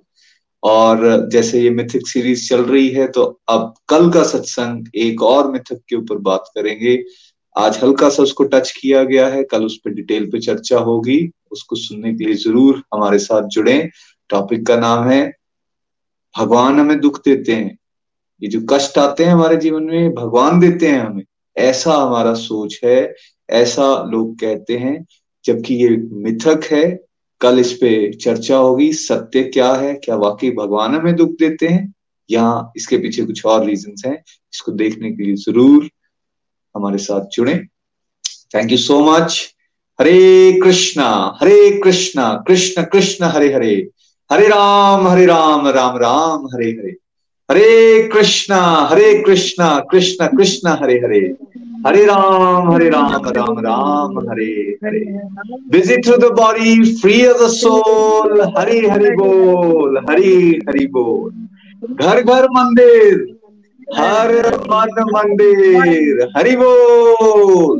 और जैसे ये मिथिक सीरीज़ चल रही है तो अब कल का सत्संग एक और मिथिक के ऊपर बात करेंगे। आज हल्का सा उसको टच किया गया है, कल उस पर डिटेल पे चर्चा होगी। उसको सुनने के लिए ज़रूर हमारे साथ जुड़े। टॉपिक का नाम है भगवान हमें दुख देते हैं। ये जो कष्ट आते हैं हमारे जीवन में, भगवान देते हैं हमें। ऐसा हमारा सोच है, ऐसा लोग कहते हैं, जबकि ये मिथक है। कल इस पे चर्चा होगी, सत्य क्या है, क्या वाकई भगवान हमें दुख देते हैं? या इसके पीछे कुछ और रीजन हैं, इसको देखने के लिए ज़रूर हमारे साथ जुड़े। Thank you so much Hare Krishna Hare Krishna, Krishna Krishna, Hare Hare. Hare Ram Hare Ram Ram Ram, Hare Hare. Hare Krishna Hare Krishna, Krishna Krishna, Hare Hare. Hare Ram Hare Ram Ram Ram, Hare Hare. Busy through the body free of the soul Hare Hari बोल, हरे हरि बोल। घर घर मंदिर, हर मन मंदिर, हरि बोल।